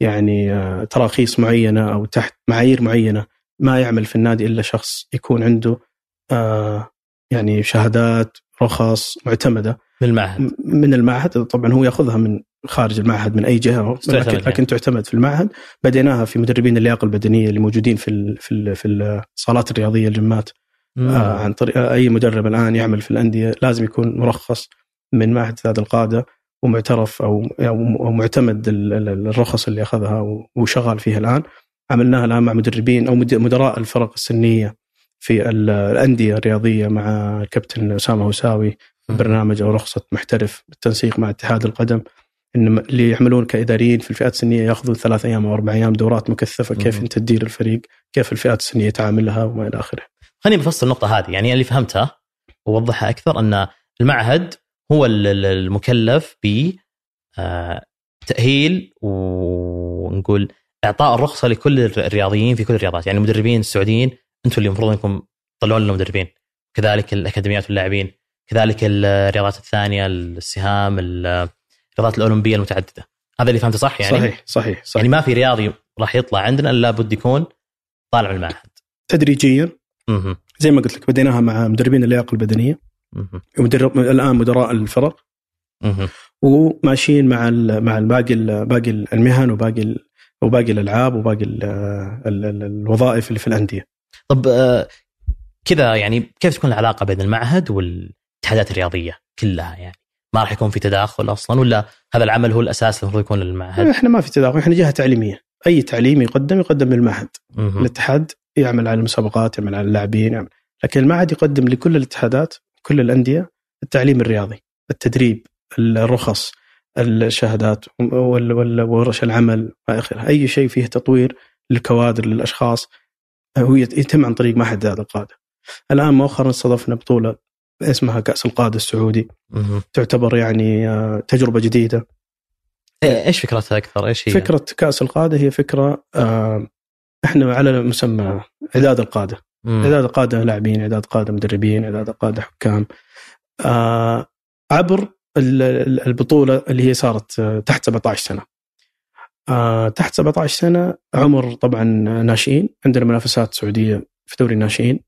يعني آه، تراخيص معينة أو تحت معايير معينة. ما يعمل في النادي إلا شخص يكون عنده آه، يعني شهادات رخص معتمدة. من المعهد. من المعهد. طبعا هو ياخذها من خارج المعهد من أي جهة لكن, يعني. لكن تعتمد في المعهد. بديناها في مدربين اللياقة البدنية اللي موجودين في ال في ال في الصالات الرياضية الجمات. آه عن طريق أي مدرب الآن يعمل في الأندية لازم يكون مرخص من معهد سداد القادة ومعترف أو أو معتمد ال- ال- الرخص اللي أخذها وشغال فيها الآن عملناها الآن مع مدربين أو مد- مدراء الفرق السنية في ال- الأندية الرياضية مع الكابتن أسامة وساوي مم. برنامج أو رخصة محترف بالتنسيق مع اتحاد القدم ان اللي يعملون كإداريين في الفئات السنية يأخذون ثلاث أيام أو أربع أيام دورات مكثفة كيف. أنت تدير الفريق، كيف الفئات السنية تعاملها وما إلى آخره. خليني بفصل النقطة هذه. يعني اللي فهمتها ووضحها أكثر أن المعهد هو ال- ال- المكلف ب آه، تأهيل ونقول إعطاء الرخصة لكل الرياضيين في كل الرياضات. يعني المدربين السعوديين أنتم اللي المفروض أنكم تطلعون لنا مدربين كذلك الأكاديميات واللاعبين. كذلك الرياضات الثانية السهام الرياضات الأولمبية المتعددة. هذا اللي فهمته صح يعني؟ صحيح صحيح صحيح. يعني ما في رياضي راح يطلع عندنا إلا بد يكون طالع من المعهد. تدريجيا. زي ما قلت لك بديناها مع مدربين اللياقة البدنية. ومدرب الآن مدراء الفرق. وماشيين مع ال مع باقي باقي المهن وباقي وباقي الألعاب وباقي ال ال ال الوظائف اللي في الأندية. طب آه، كذا يعني كيف تكون العلاقة بين المعهد والاتحادات الرياضية كلها يعني ما راح يكون في تداخل أصلا ولا هذا العمل هو الأساس اللي المفروض يكون للمعهد؟ إحنا ما في تداخل إحنا جهة تعليمية أي تعليم يقدم يقدم للمعهد. الاتحاد يعمل على المسابقات يعمل على اللاعبين يعمل. لكن المعهد يقدم لكل الاتحادات كل الأندية التعليم الرياضي التدريب الرخص الشهادات وورش العمل ما آخره أي شيء فيه تطوير للكوادر للأشخاص هو يت- يتم عن طريق معهد ذات القاده. الآن مؤخرا استضفنا بطولة اسمها كأس القادة السعودي مهم. تعتبر يعني آه، تجربة جديدة إيه، إيش فكرتها أكثر؟ إيش هي؟ فكرة كأس القادة هي فكرة آه، إحنا على مسمى اعداد القادة. مم. اعداد قاده لاعبين اعداد قاده مدربين اعداد قاده حكام. آه عبر ال- ال- البطولة اللي هي صارت آه، تحت 17 سنة. آه تحت 17 سنة عمر طبعا ناشئين عندنا منافسات سعودية في دوري الناشئين.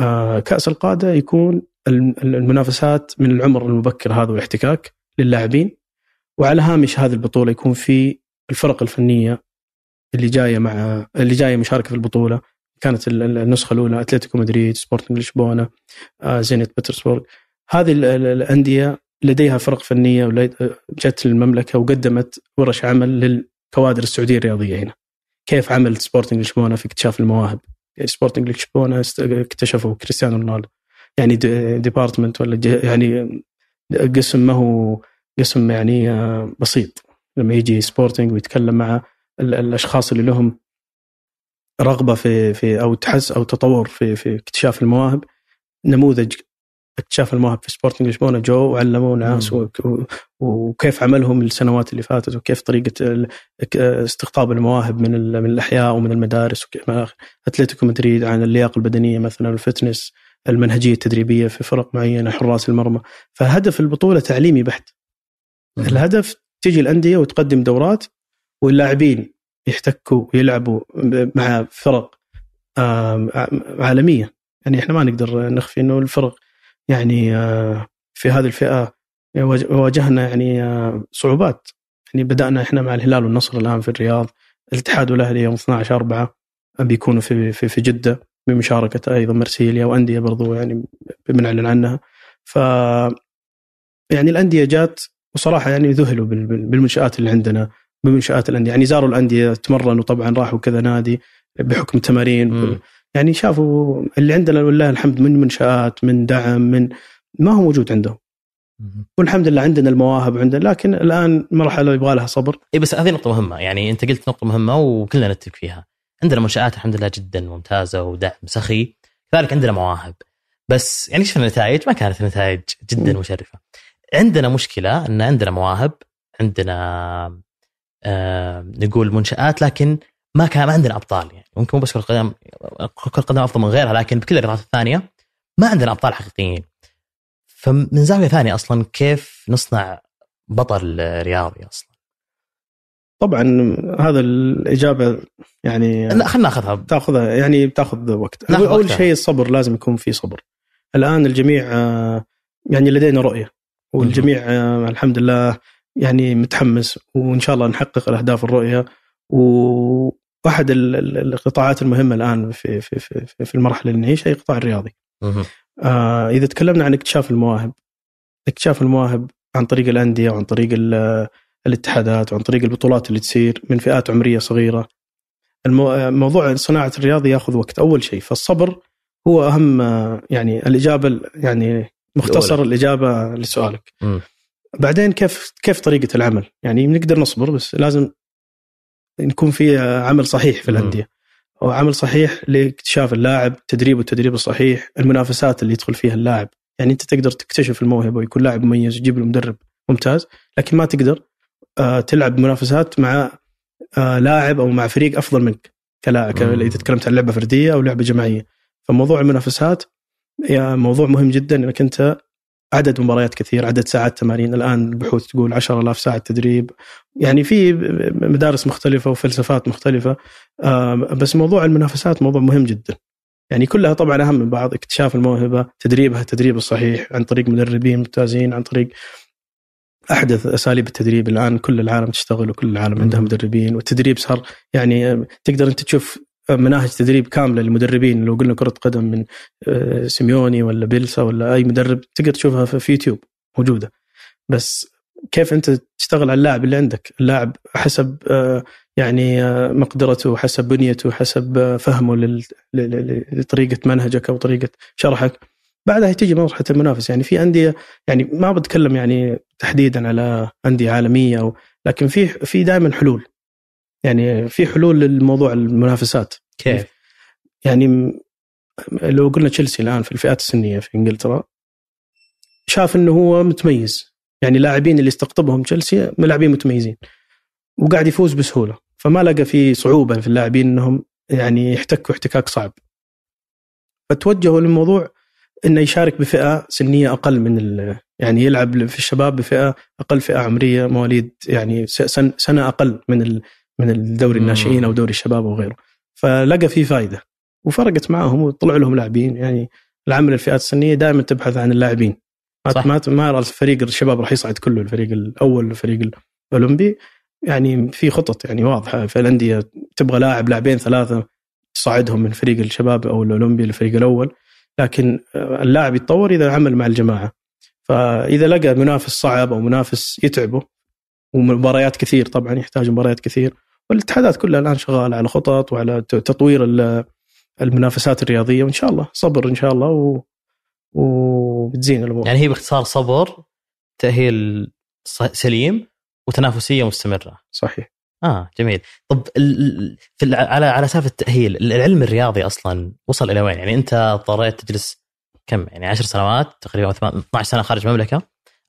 آه كأس القادة يكون ال- ال- المنافسات من العمر المبكر هذا والاحتكاك للاعبين وعلى هامش هذه البطولة يكون في الفرق الفنية اللي جاية مع اللي جاية مشاركة في البطولة. كانت ال- ال- النسخة الأولى أتلتيكو مدريد سبورتنج لشبونة آه، زينت بطرسبورغ. هذه ال- ال- الأندية لديها فرق فنية جت المملكه وقدمت ورش عمل للكوادر السعودية الرياضية هنا. كيف عمل سبورتنج لشبونة في اكتشاف المواهب؟ يعني سبورتنج لشبونة اكتشفوا كريستيانو رونالدو. يعني de- department ولا يعني قسم ما هو قسم يعني آه، بسيط. لما يجي سبورتنج ويتكلم مع الأشخاص اللي لهم رغبة في في أو تحس أو تطور في في اكتشاف المواهب. نموذج اكتشاف المواهب في سبورتنج لشبونه جو وعلموا ناس وكيف عملهم السنوات اللي فاتت وكيف طريقة استقطاب المواهب من من الأحياء ومن المدارس وكيف ما اتلتيكو مدريد عن اللياقة البدنية مثلا الفتنس المنهجية التدريبية في فرق معينة حراس المرمى. فهدف البطولة تعليمي بحت. الهدف تجي الأندية وتقدم دورات واللاعبين يحتكوا ويلعبوا مع فرق عالمية. يعني إحنا ما نقدر نخفي إنه الفرق يعني آه، في هذه الفئة واج- واجهنا يعني آه، صعوبات. يعني بدأنا إحنا مع الهلال والنصر الآن في الرياض. الاتحاد والأهلي يوم 12 4 بيكونوا في في في جدة بمشاركة أيضا مرسيليا وأندية برضو يعني بنعلن عنها. ف يعني الأندية جات وصراحة يعني ذهلوا بال- بال- بالمنشآت اللي عندنا. بمنشآت الأندية يعني زاروا الأندية تمرنوا طبعا راحوا كذا نادي بحكم تمارين. يعني شافوا اللي عندنا ولله الحمد من منشآت من دعم من ما هو موجود عندهم. والحمد لله عندنا المواهب عندنا لكن الآن مرحلة يبغى لها صبر اي بس هذه نقطة مهمة يعني أنت قلت نقطة مهمة وكلنا نتفق فيها. عندنا منشآت الحمد لله جدا ممتازة ودعم سخي، كذلك عندنا مواهب. بس يعني شفنا النتائج ما كانت النتائج جدا مم. مشرفة. عندنا مشكلة إن عندنا مواهب، عندنا نقول منشآت لكن ما كان ما عندنا أبطال يعني ممكن مو بس كرة القدم كرة القدم أفضل من غيرها لكن بكل الرياضات الثانية ما عندنا أبطال حقيقيين. فمن زاوية ثانية أصلا كيف نصنع بطل رياضي أصلا؟ طبعا هذا الإجابة يعني لا خلينا ناخذها تاخذها يعني بتاخذ وقت أول. شيء الصبر لازم يكون في صبر الآن الجميع آه، يعني لدينا رؤية والجميع آه، الحمد لله يعني متحمس وإن شاء الله نحقق الأهداف الرؤية وأحد ال- ال- القطاعات المهمة الآن في في في, في المرحلة اللي نعيشها هي القطاع الرياضي. آه إذا تكلمنا عن اكتشاف المواهب اكتشاف المواهب عن طريق الأندية وعن طريق ال- الاتحادات وعن طريق البطولات اللي تصير من فئات عمرية صغيرة المو... موضوع صناعة الرياضي يأخذ وقت أول شيء فالصبر هو أهم آه، يعني الإجابة ال- يعني مختصر الأولى. الإجابة لسؤالك مم. بعدين كيف كيف طريقة العمل يعني نقدر نصبر بس لازم يكون في عمل صحيح في. الأندية وعمل صحيح لاكتشاف اللاعب تدريبه التدريب الصحيح المنافسات اللي يدخل فيها اللاعب يعني أنت تقدر تكتشف الموهبة ويكون لاعب مميز وتجيب له مدرب ممتاز لكن ما تقدر آه، تلعب منافسات مع آه، لاعب أو مع فريق أفضل منك كلاعب. إذا تكلمت عن لعبة فردية أو لعبة جماعية فموضوع المنافسات يا موضوع مهم جدا إنك أنت عدد مباريات كثير عدد ساعات تمارين. الآن البحوث تقول 10000 ساعة تدريب. يعني في مدارس مختلفة وفلسفات مختلفة. آه، بس موضوع المنافسات موضوع مهم جدا. يعني كلها طبعا أهم من بعض اكتشاف الموهبة تدريبها التدريب الصحيح عن طريق مدربين ممتازين عن طريق أحدث أساليب التدريب. الآن كل العالم تشتغل وكل العالم عندها. مدربين والتدريب صار يعني تقدر أنت تشوف مناهج تدريب كاملة للمدربين. لو قلنا كرة قدم من آه، سيميوني ولا بيلسا ولا أي مدرب تقدر تشوفها في يوتيوب موجودة. بس كيف أنت تشتغل على اللاعب اللي عندك؟ اللاعب حسب آه، يعني آه، مقدرته حسب بنيته حسب فهمه لطريقة منهجك أو طريقة شرحك. بعدها تيجي مرحلة المنافسه يعني في أندية يعني ما بتكلم يعني تحديدا على أندية عالمية أو لكن في في دائما حلول. يعني في حلول للموضوع المنافسات. كيف؟ يعني لو قلنا تشيلسي الآن في الفئات السنية في إنجلترا شاف إنه هو متميز. يعني لاعبين اللي استقطبهم تشيلسي لاعبين متميزين. وقاعد يفوز بسهولة. فما لقى في صعوبة في اللاعبين إنهم يعني يحتكوا احتكاك صعب. فتوجهوا للموضوع إنه يشارك بفئة سنية أقل من يعني يلعب في الشباب بفئة أقل فئة عمرية مواليد يعني سن سنة أقل من من الدوري الناشئين أو دوري الشباب أو غيره. فلقى في فائده وفرقت معهم وطلعوا لهم لاعبين. يعني العمل الفئات السنية دائما تبحث عن اللاعبين. صح. ما ما فريق الشباب راح يصعد كله. الفريق الأول الفريق الأولمبي. يعني في خطط يعني واضحة. في الأندية تبغى لاعب لاعبين ثلاثة تصعدهم من فريق الشباب أو الأولمبي للفريق الأول. لكن اللاعب يتطور إذا عمل مع الجماعة. فإذا لقى منافس صعب أو منافس يتعبه ومباريات كثير طبعا يحتاج مباريات كثير والاتحادات كلها الآن شغالة على خطط وعلى تطوير المنافسات الرياضية وإن شاء الله صبر إن شاء الله و... وبتزين الأمور. يعني هي باختصار صبر تأهيل سليم وتنافسية مستمرة. صحيح. آه جميل. طب في على على سالفه التأهيل العلم الرياضي أصلا وصل إلى وين؟ يعني أنت اضطريت تجلس كم؟ يعني 10 سنوات تقريبا 12 سنة خارج المملكة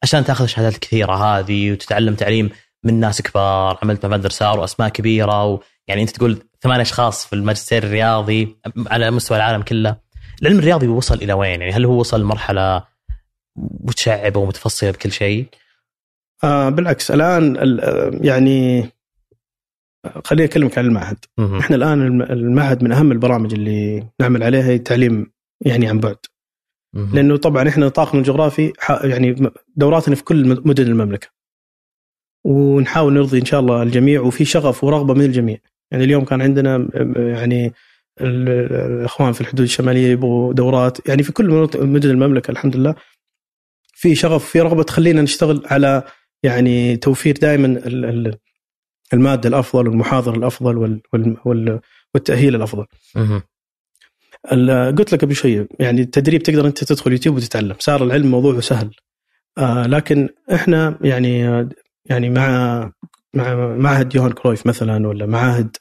عشان تأخذ الشهادات الكثيره هذه وتتعلم تعليم من ناس كبار عملت مع مدرسة واسماء كبيرة ويعني أنت تقول ثمان أشخاص في الماجستير الرياضي على مستوى العالم كله العلم الرياضي وصل إلى وين يعني هل هو وصل مرحلة متشعبة ومتفصلة بكل شيء؟ آه بالعكس الآن يعني خليني أكلمك عن المعهد مم. إحنا الآن المعهد من أهم البرامج اللي نعمل عليها التعليم يعني عن بعد. لأنه طبعا إحنا نطاقنا الجغرافي يعني دوراتنا في كل مدن المملكة ونحاول نرضي إن شاء الله الجميع وفي شغف ورغبة من الجميع. يعني اليوم كان عندنا يعني الإخوان في الحدود الشمالية يبغوا دورات. يعني في كل مدن المملكة الحمد لله. في شغف في رغبة تخلينا نشتغل على يعني توفير دائما المادة الأفضل والمحاضر الأفضل والتأهيل الأفضل. قلت لك قبل شوي يعني التدريب تقدر أنت تدخل يوتيوب وتتعلم. صار العلم موضوع سهل. آه لكن إحنا يعني يعني مع مع معهد يوهان كرويف مثلا ولا معاهد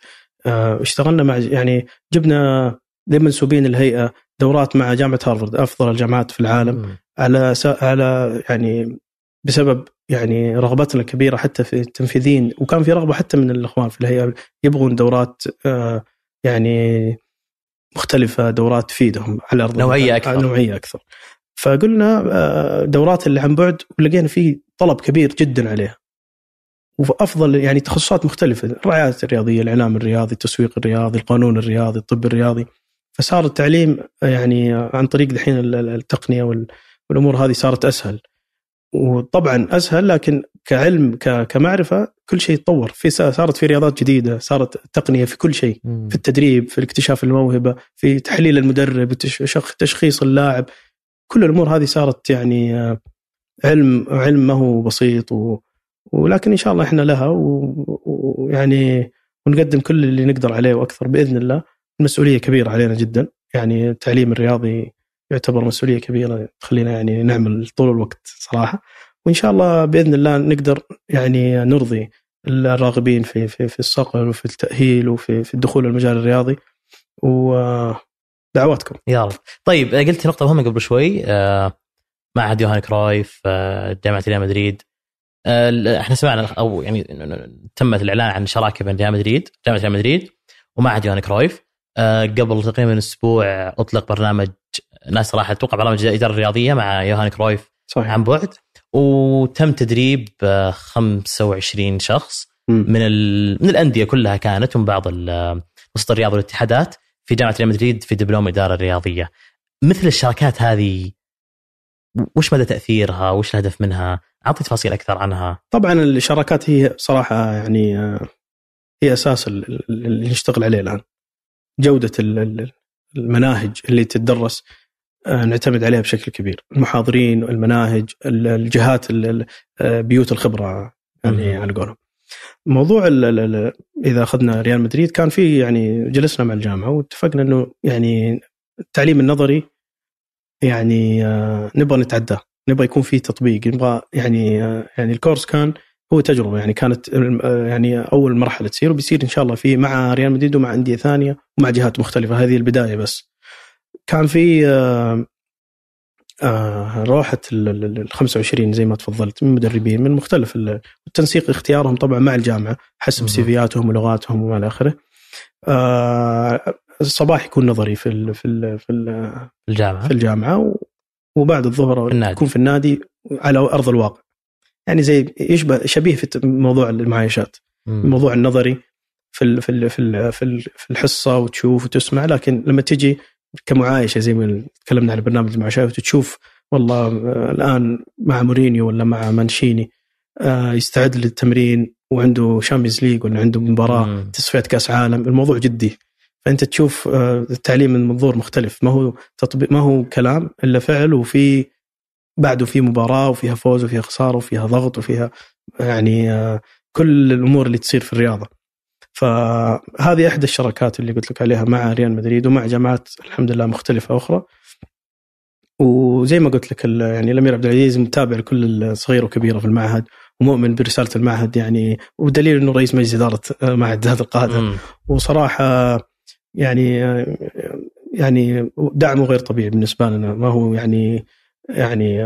آه اشتغلنا مع يعني جبنا منسوبين الهيئة دورات مع جامعة هارفارد أفضل الجامعات في العالم م. على على يعني بسبب يعني رغبتنا الكبيرة حتى في التنفيذيين وكان في رغبة حتى من الإخوان في الهيئة يبغون دورات آه يعني مختلفة دورات تفيدهم على أرض نوعية أكثر. نوعية أكثر. فقلنا آه دورات اللي عن بعد ولقينا في طلب كبير جدا عليها. وأفضل يعني تخصصات مختلفة الرعايه الرياضية الإعلام الرياضي التسويق الرياضي القانون الرياضي الطب الرياضي. فصار التعليم يعني عن طريق دحين التقنية والأمور هذه صارت أسهل. وطبعا أسهل لكن كعلم كمعرفة كل شيء تطور. في صارت في رياضات جديدة صارت تقنية في كل شيء. في التدريب في اكتشاف الموهبة في تحليل المدرب تشخيص اللاعب. كل الأمور هذه صارت يعني آه، علم علم ما هو بسيط و ولكن إن شاء الله إحنا لها ويعني ونقدم كل اللي نقدر عليه وأكثر بإذن الله. المسؤوليه كبيرة علينا جدا. يعني التعليم الرياضي يعتبر مسؤولية كبيرة تخلينا يعني نعمل طول الوقت صراحة. وإن شاء الله بإذن الله نقدر يعني نرضي الراغبين في في في الصقل وفي التأهيل وفي في الدخول المجال الرياضي. ودعواتكم يا رب. طيب قلت نقطة مهمة قبل شوي آه، معهد يوهان كرويف آه، جامعة ريال مدريد. إحنا سمعنا أو يعني تمت الإعلان عن شراكة بين ريال مدريد جامعه ريال مدريد ومعهد يوهان كرويف. قبل تقريبا أسبوع أطلق برنامج ناس راح أتوقع برامج الاداره الرياضيه مع يوهان كرويف صحيح. عن بعد. وتم تدريب 25 شخص من من الأندية كلها كانت ومن بعض وسط الرياض والاتحادات في جامعة ريال مدريد في دبلوم إدارة رياضية. مثل الشراكات هذه وش مدى تأثيرها؟ وش الهدف منها؟ أعطي تفاصيل أكثر عنها. طبعا الشراكات هي صراحة يعني هي أساس اللي نشتغل عليه الآن. جودة المناهج اللي تدرس آه، نعتمد عليها بشكل كبير. المحاضرين المناهج الجهات آه، بيوت الخبرة يعني على قولهم. موضوع ال ال إذا أخذنا ريال مدريد كان في يعني جلسنا مع الجامعة واتفقنا إنه يعني التعليم النظري يعني آه، نبغى نتعداه. نبغى يكون في تطبيق. نبغى يعني يعني الكورس كان هو تجربة يعني كانت يعني أول مرحلة تصير وبيصير إن شاء الله في مع ريال مدريد ومع أندية ثانية ومع جهات مختلفة. هذه البداية بس. كان في آه روحة ال 25 زي ما تفضلت من مدربين من مختلف التنسيق اختيارهم طبعا مع الجامعة حسب سيفياتهم ولغاتهم وما إلى آخره. آه الصباح يكون نظري في ال في ال في ال الجامعة. في الجامعة وبعد الظهر النادي. يكون في النادي على أرض الواقع. يعني زي يشبه شبيه في موضوع المعايشات،. الموضوع النظري في في في في ال- في الحصة وتشوف وتسمع لكن لما تجي كمعايشة زي ما تكلمنا عن برنامج المعايشات وتشوف والله الآن مع مورينيو ولا مع مانشيني آه، يستعد للتمرين وعنده Champions League ولا عنده مباراة. تصفيات كأس عالم الموضوع جدي فأنت تشوف آه، التعليم من منظور مختلف. ما هو تطبيق ما هو كلام إلا فعل وفي بعده في مباراة وفيها فوز وفيها خسارة وفيها ضغط وفيها يعني آه، كل الأمور اللي تصير في الرياضة. فهذه إحدى الشراكات اللي قلت لك عليها مع ريال مدريد ومع جامعات الحمد لله مختلفة أخرى. وزي ما قلت لك يعني الأمير عبد العزيز متابع لكل الصغيره وكبيره في المعهد ومؤمن برسالة المعهد يعني ودليل إنه رئيس مجلس إدارة آه، معهد هذا القاده. وصراحة يعني يعني دعمه غير طبيعي بالنسبة لنا ما هو يعني يعني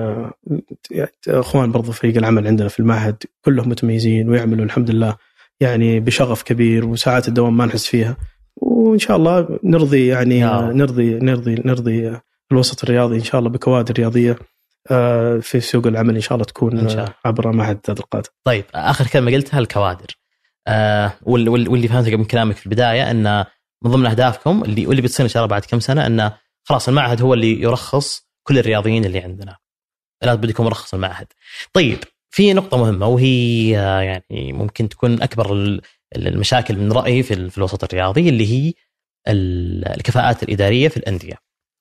إخوان برضو فريق العمل عندنا في المعهد كلهم متميزين ويعملوا الحمد لله يعني بشغف كبير وساعات الدوام ما نحس فيها وإن شاء الله نرضي يعني يا آه،. نرضي نرضي نرضي الوسط الرياضي إن شاء الله بكوادر رياضية آه، في سوق العمل إن شاء الله تكون إن شاء الله. عبر معهد ذات القاده طيب آخر كلمة قلتها الكوادر آه وال- وال- واللي فهمته من كلامك في البداية إن من ضمن أهدافكم اللي واللي بتصير إن شاء الله بعد كم سنة انه خلاص المعهد هو اللي يرخص كل الرياضيين اللي عندنا. لا بدكم مرخص المعهد. طيب في نقطة مهمة وهي يعني ممكن تكون أكبر ال- ال- المشاكل من رأيي في ال- في الوسط الرياضي اللي هي ال- الكفاءات الإدارية في الأندية.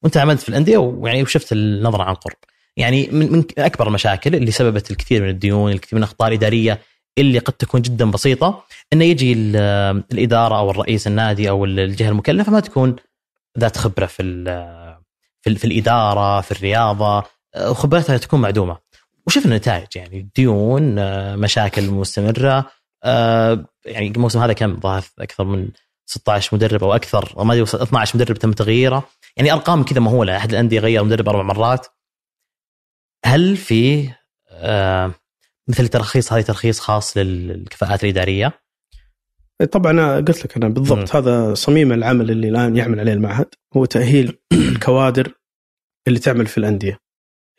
وأنت عملت في الأندية ويعني وشفت النظرة عن قرب. يعني من, أكبر المشاكل اللي سببت الكثير من الديون الكثير من الاخطاء الإدارية اللي قد تكون جدا بسيطة إنه يجي ال- الإدارة أو الرئيس النادي أو الجهة المكلفة ما تكون ذات خبرة في في, في الإدارة في الرياضة وخبرتها تكون معدومة. وشفنا النتائج يعني ديون مشاكل مستمرة يعني الموسم هذا كم ظهر أكثر من 16 مدرب أو أكثر ما أدري 12 مدرب تم تغييره. يعني أرقام كذا مهولة أحد الأندية غير مدرب أربع مرات. هل في آه، مثل الترخيص هذه ترخيص خاص للكفاءات الإدارية؟ طبعا قلت لك أنا بالضبط هذا صميم العمل اللي الآن يعمل عليه المعهد هو تأهيل الكوادر اللي تعمل في الأندية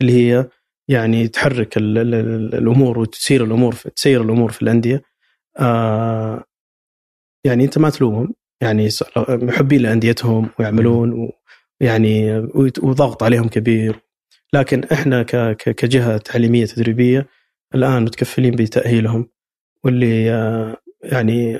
اللي هي يعني تحرك ال ال ال الأمور وتسير الأمور في تسير الأمور في الأندية. آه يعني أنت ما تلومهم يعني محبين لأنديتهم ويعملون ويعني وضغط عليهم كبير. لكن إحنا كجهة تعليمية تدريبية الآن متكفلين بتأهيلهم واللي آه يعني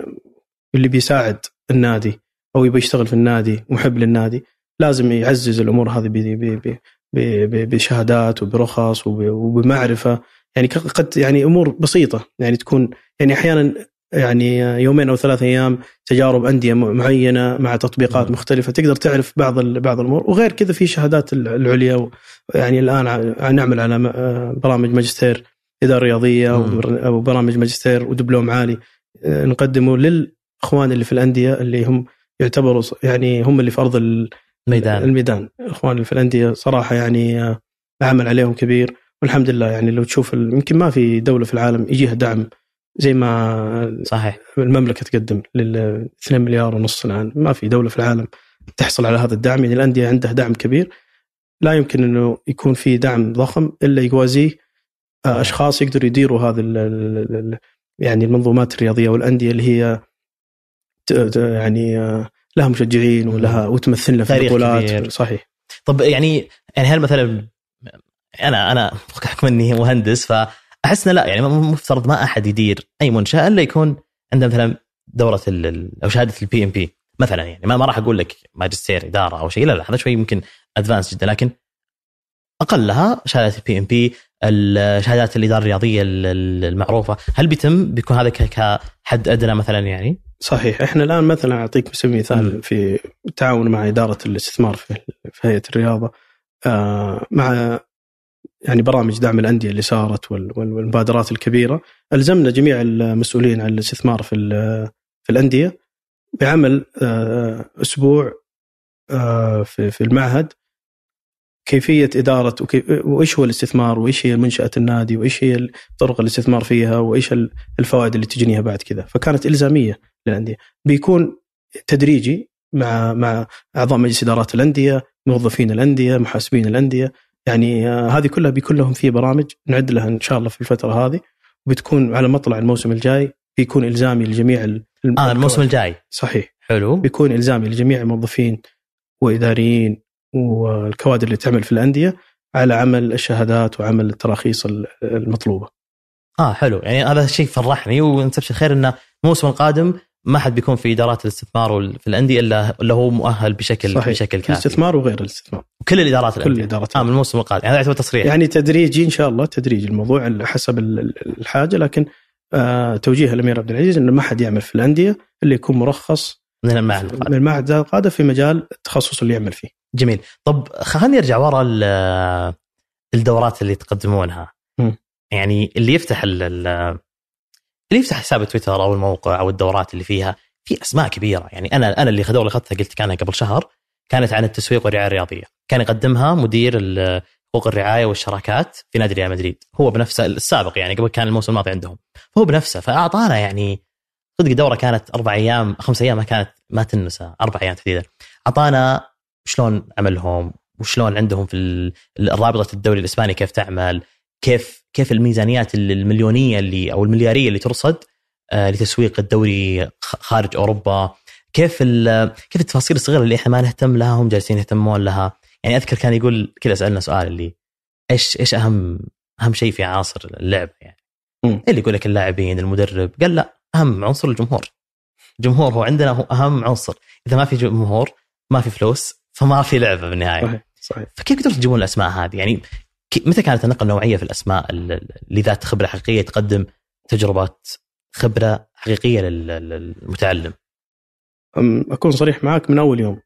اللي بيساعد النادي أو يبغى يشتغل في النادي محب للنادي لازم يعزز الأمور هذه ب- ب- ب- ب- ب- بشهادات وبرخص وب- وبمعرفة يعني قد يعني أمور بسيطة يعني تكون يعني أحيانا يعني يومين أو ثلاث أيام تجارب أندية معينة مع تطبيقات مم. مختلفة تقدر تعرف بعض بعض الأمور وغير كذا في شهادات ال- العليا يعني الآن نعمل على آه برامج ماجستير إدارة رياضية مم. وبر- أو برامج ماجستير ودبلوم عالي آه، نقدمه للإخوان اللي في الأندية اللي هم يعتبروا يعني هم اللي في ارض ال- ميدان الميدان. الاخوان اللي في الأندية صراحة يعني آه، العمل عليهم كبير. والحمد لله يعني لو تشوف يمكن ما في دولة في العالم يجيها دعم زي ما صحيح. المملكة تقدم لل 2 مليار ونص الآن. ما في دولة في العالم تحصل على هذا الدعم. يعني الأندية عندها دعم كبير. لا يمكن إنه يكون في دعم ضخم إلا يوازيه آه، أشخاص يقدروا يديروا ال- يعني المنظومات الرياضية والأندية اللي هي يعني آه، لها مشجعين ولها وتمثلنا في البطولات. صحيح. طب يعني يعني هل مثلا أنا أنا بحكم إني مهندس فأحس لا يعني مفترض ما أحد يدير أي منشأة إلا يكون عنده مثلا دورة أو شهادة ال PMP مثلا يعني ما, ما راح أقول لك ماجستير إدارة أو شيء لا لا هذا شوي يمكن advanced جدا لكن أقلها شهادة ال PMP الشهادات الإدارة الرياضية ال- ال- المعروفة هل بيتم بيكون هذا كحد أدنى مثلا يعني؟ صحيح. إحنا الآن مثلا أعطيك مسمي مثال في التعاون مع إدارة الاستثمار في في هيئة الرياضة. آه، مع يعني برامج دعم الأندية اللي صارت وال- وال- والمبادرات الكبيرة ألزمنا جميع المسؤولين عن الاستثمار في في الأندية بعمل آه، أسبوع آه، في في المعهد. كيفية إدارة وإيش هو الاستثمار وإيش هي منشأة النادي وإيش هي طرق الاستثمار فيها وإيش الفوائد اللي تجنيها بعد كذا. فكانت إلزامية للأندية. بيكون تدريجي مع مع أعضاء مجلس إدارات الأندية موظفين الأندية محاسبين الأندية. يعني آه، هذه كلها بيكون لهم في برامج نعد لها إن شاء الله في الفترة هذه. وبتكون على مطلع الموسم الجاي. بيكون إلزامي لجميع آه الموسم الجاي. صحيح. حلو. بيكون إلزامي لجميع الموظفين وإداريين والكوادر اللي تعمل في الأندية على عمل الشهادات وعمل التراخيص المطلوبة. آه حلو. يعني هذا الشيء فرحني ونستبشر خير انه الموسم القادم ما حد بيكون في إدارات الاستثمار في الأندية إلا إلا هو مؤهل بشكل صحيح. بشكل كافي. الاستثمار وغير الاستثمار. كل الإدارات كل الإدارات آه من الموسم القادم. يعني يعتبر تصريح. يعني تدريجي إن شاء الله تدريجي الموضوع حسب الحاجة لكن آه توجيه الأمير عبد العزيز انه ما حد يعمل في الأندية اللي يكون مرخص من المعهد القادم. من المعهد القادم في مجال التخصص اللي يعمل فيه. جميل. طب خلينا نرجع ورا الدورات اللي تقدمونها م. يعني اللي يفتح اللي يفتح حساب تويتر أو الموقع أو الدورات اللي فيها في أسماء كبيرة. يعني أنا أنا اللي الدوره اللي اخذتها قلت كانها قبل شهر كانت عن التسويق والرعاية الرياضية. كان يقدمها مدير حقوق الرعاية والشراكات في نادي ريال مدريد. هو بنفسه السابق يعني قبل كان الموسم الماضي عندهم. فهو بنفسه فأعطانا يعني صدق دورة كانت أربع أيام خمس أيام ما كانت ما تنسى أربع أيام تحديدا. أعطانا شلون عملهم؟ وشلون عندهم في الرابطه الدوري الاسباني كيف تعمل؟ كيف كيف الميزانيات المليونية اللي أو المليارية اللي ترصد آه، لتسويق الدوري خارج أوروبا؟ كيف كيف التفاصيل الصغيرة اللي إحنا ما نهتم لها هم جالسين يهتمون لها؟ يعني أذكر كان يقول كذا سألنا سؤال اللي إيش إيش اهم أهم شيء في عناصر اللعبه يعني؟ م. اللي يقول لك اللاعبين المدرب. قال لا أهم عنصر الجمهور. الجمهور هو عندنا هو أهم عنصر. إذا ما في جمهور ما في فلوس فما في لعبة بالنهاية. صحيح صحيح. فكيف قدرتوا تجيبون الأسماء هذه؟ يعني متى كانت النقله النوعية في الأسماء اللي ذات خبرة حقيقية تقدم تجربه خبرة حقيقية للمتعلم؟ أكون صريح معك من أول يوم.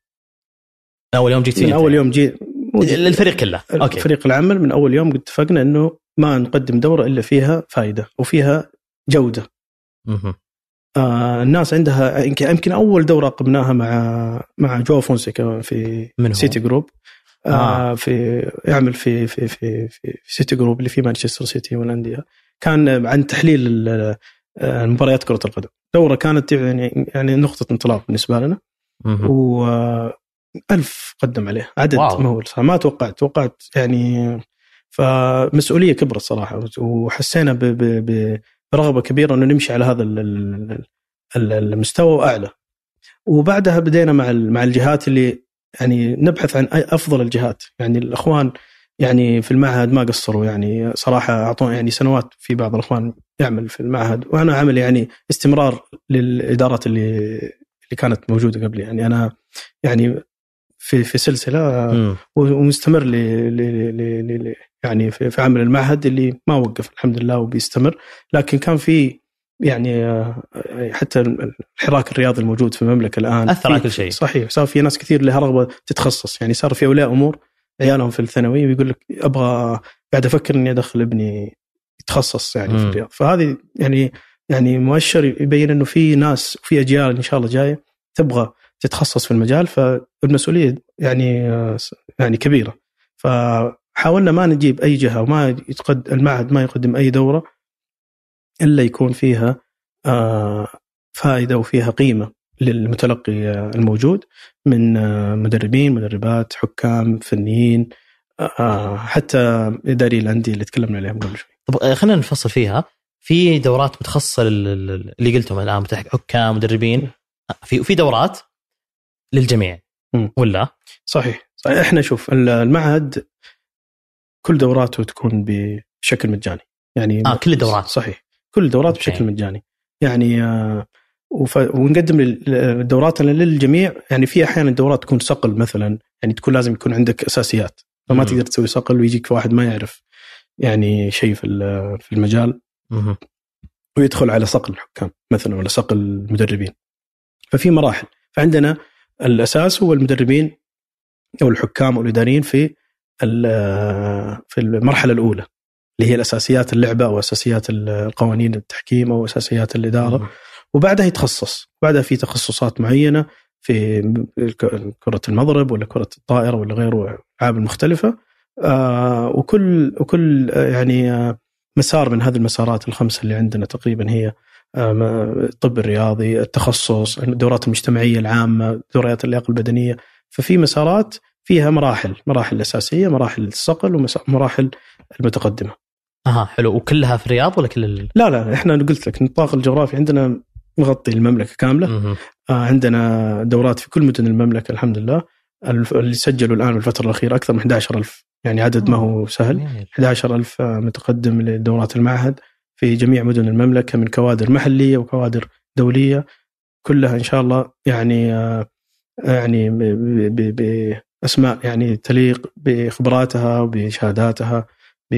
أول يوم جيت من أول يوم جيت. للفريق كله. أوكي. فريق العمل من أول يوم اتفقنا إنه ما نقدم دورة إلا فيها فائده وفيها جودة. آه الناس عندها يمكن أول دورة قمناها مع مع جو فونسيكا في سيتي جروب. آه, آه. في يعمل في في في في, في سيتي جروب اللي في مانشستر سيتي والأندية. كان عن تحليل آه، مباريات كرة القدم. دورة كانت يعني يعني نقطة انطلاق بالنسبة لنا. و ألف قدم عليه. عدد مهول. ما توقعت. توقعت يعني فمسؤولية كبرت صراحة. وحسينا برغبه كبيرة إنه نمشي على هذا المستوى وأعلى. وبعدها بدينا مع مع الجهات اللي يعني نبحث عن أفضل الجهات. يعني الأخوان يعني في المعهد ما قصروا. يعني صراحة اعطونا يعني سنوات في بعض الأخوان يعمل في المعهد. وأنا عمل يعني استمرار للإدارات اللي اللي كانت موجودة قبلي. يعني أنا يعني في في سلسلة ومستمر ل ل يعني في, في عمل المعهد اللي ما وقف الحمد لله وبيستمر. لكن كان في يعني آه، حتى الحراك الرياضي الموجود في المملكة الآن أثر على كل شيء. صحيح صار في ناس كثير لها رغبة تتخصص. يعني صار في أولياء أمور عيالهم في الثانوي ويقول لك أبغى قاعد أفكر إني أدخل ابني يتخصص يعني م. في الرياض. فهذه يعني يعني مؤشر يبين إنه في ناس في أجيال إن شاء الله جاية تبغى تتخصص في المجال فالمسؤولية يعني يعني كبيرة. فحاولنا ما نجيب أي جهة وما يتقد المعهد ما يقدم أي دورة إلا يكون فيها آه، فائدة وفيها قيمة للمتلقي الموجود من آه، مدربين مدربات حكام فنيين آه، حتى إداري الأندية اللي تكلمنا عليهم قبل شوي. طب خلينا نفصل فيها. في دورات متخصصة اللي قلتهم الآن حكام مدربين في في دورات للجميع. ولا؟ صحيح. صحيح. إحنا شوف المعهد كل دوراته تكون بشكل مجاني. يعني آه كل الدورات صحيح. كل الدورات بشكل مجاني. يعني آه وف... ونقدم الدورات للجميع. يعني في أحيانا الدورات تكون صقل مثلا. يعني تكون لازم يكون عندك أساسيات. فما تقدر تسوي صقل ويجيك واحد ما يعرف يعني شيء في في المجال. ويدخل على صقل الحكام مثلا ولا صقل المدربين. ففي مراحل. فعندنا الأساس هو المدربين أو الحكام أو الإداريين في في المرحلة الأولى اللي هي الأساسيات اللعبة أو أساسيات القوانين التحكيم أو أساسيات الإدارة. وبعدها يتخصص. بعدها في تخصصات معينة في كرة المضرب ولا كرة الطائرة ولا غيره الالعاب المختلفه آه وكل وكل آه يعني آه مسار من هذه المسارات الخمسة اللي عندنا تقريبا هي الطب الرياضي، التخصص، الدورات المجتمعية العامة، دوريات اللياقة البدنية، ففي مسارات فيها مراحل، مراحل أساسية، مراحل الصقل ومراحل المتقدمة. أها حلو. وكلها في الرياض ولا كل ال... لا لا إحنا قلت لك النطاق الجغرافي عندنا مغطي المملكة كاملة. آه عندنا دورات في كل مدن المملكة الحمد لله. اللي سجلوا الآن بالفترة الأخيرة أكثر من 11000 يعني عدد ما هو سهل. 11000 متقدم لدورات المعهد في جميع مدن المملكة من كوادر محلية وكوادر دولية. كلها إن شاء الله يعني آه يعني باسماء يعني تليق بخبراتها وبشهاداتها ب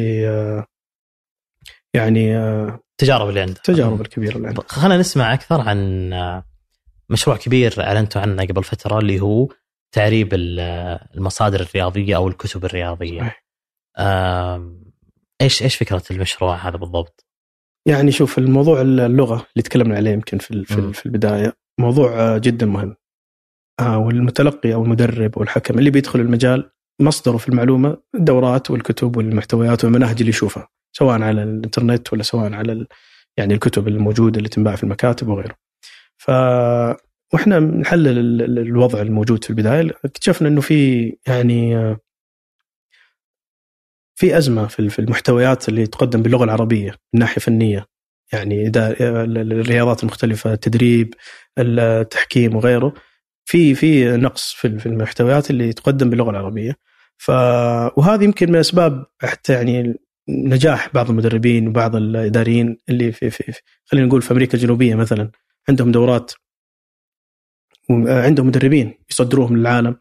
يعني التجارب اللي عندك التجارب الكبيرة اللي عندك خلينا نسمع أكثر عن مشروع كبير أعلنتوا عنه قبل فترة اللي هو تعريب المصادر الرياضية أو الكتب الرياضية. إيش إيش فكرة المشروع هذا بالضبط؟ يعني شوف الموضوع اللغة اللي تكلمنا عليه يمكن في في البداية موضوع جدا مهم. آه، والمتلقي أو المدرب أو الحكم اللي بيدخل المجال مصدره في المعلومة الدورات والكتب والمحتويات والمناهج اللي يشوفها سواء على الإنترنت ولا سواء على يعني الكتب الموجودة اللي تنباع في المكاتب وغيره. ف وإحنا نحلل الوضع الموجود في البداية. اكتشفنا إنه في يعني في أزمة في المحتويات اللي تقدم باللغة العربية من ناحية فنية. يعني الرياضات المختلفة التدريب التحكيم وغيره. في في نقص في المحتويات اللي تقدم باللغة العربية. ف وهذه يمكن من أسباب حتى يعني نجاح بعض المدربين وبعض الإداريين اللي في, في, في خلينا نقول في أمريكا الجنوبية مثلا. عندهم دورات عندهم مدربين يصدروهم للعالم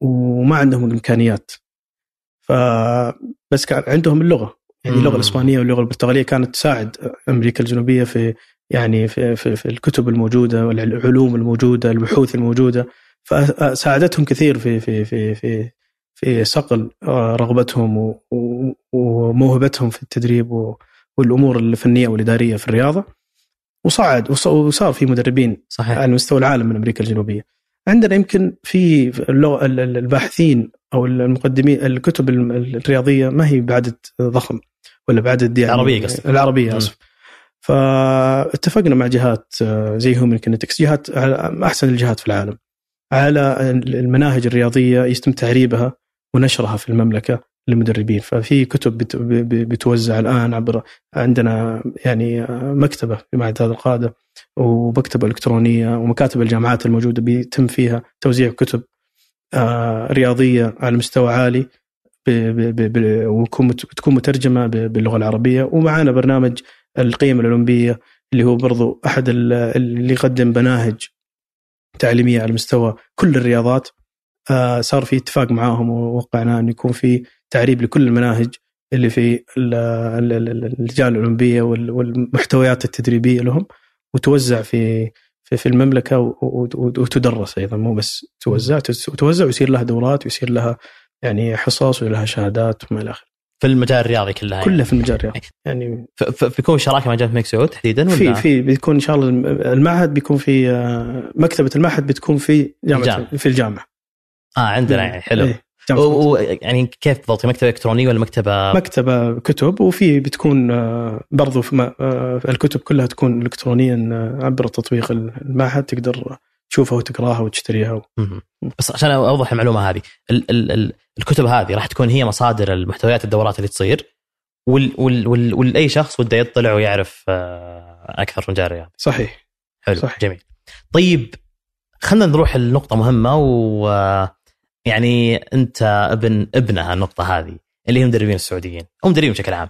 وما عندهم الإمكانيات. ف بس كان عندهم اللغة. يعني اللغة الإسبانية واللغة البرتغالية كانت تساعد أمريكا الجنوبية في يعني في, في, في الكتب الموجودة والعلوم الموجودة البحوث الموجودة. فساعدتهم كثير في في في في في صقل آه، رغبتهم وموهبتهم في التدريب والأمور الفنيه والإدارية في الرياضة. وصعد وصار في مدربين صحيح. على مستوى العالم من أمريكا الجنوبية. عندنا يمكن في الباحثين أو المقدمين الكتب الرياضية ما هي بعدد ضخم ولا بعدد يعني العربية قصدي العربية اسف فاتفقنا مع جهات آه، زي هومن كينيتكس جهات أحسن الجهات في العالم على المناهج الرياضية يتم تعريبها ونشرها في المملكة للمدربين. ففي كتب بتوزع الآن عبر عندنا يعني مكتبة في معهد هذا القادة ومكتبة إلكترونية ومكاتب الجامعات الموجودة بيتم فيها توزيع كتب آه، رياضية على مستوى عالي وتكون مترجمة باللغة العربية. ومعنا برنامج القيم الأولمبية اللي هو برضو أحد اللي يقدم مناهج تعليمية على مستوى كل الرياضات آه، صار في اتفاق معاهم ووقعنا انه يكون في تعريب لكل المناهج اللي في اللجان الأولمبية والمحتويات التدريبية لهم وتوزع في في, المملكة وتدرس أيضا مو بس توزع وتوزع ويصير لها دورات ويصير لها يعني حصص ولها شهادات وما إلى آخره. في المجال الرياضي كلها يعني. كلها في المجال الرياضي يعني بيكون شراكة مع جامعه الملك سعود تحديدا ولا؟ في في بيكون إن شاء الله المعهد بيكون في آه، مكتبة المعهد بتكون في جامعه الجامعة. في الجامعة آه عندنا يعني حلو إيه. ويعني كيف بالضبط مكتبة إلكترونية ولا مكتبة مكتبة كتب وفي بتكون آه، برضو في آه، الكتب كلها تكون الكترونيا عبر تطبيق المعهد تقدر تشوفها وتقراها وتشتريها بس عشان أوضح المعلومة هذه ال ال ال الكتب هذه راح تكون هي مصادر المحتويات الدورات اللي تصير وال وال وال والاي شخص وده يطلع ويعرف أكثر من جاري صحيح. حلو صحيح. جميل. طيب خلينا نروح لنقطة مهمة و يعني أنت ابن ابنها النقطة هذه اللي هي المدربين السعوديين. أو مدربين بشكل عام.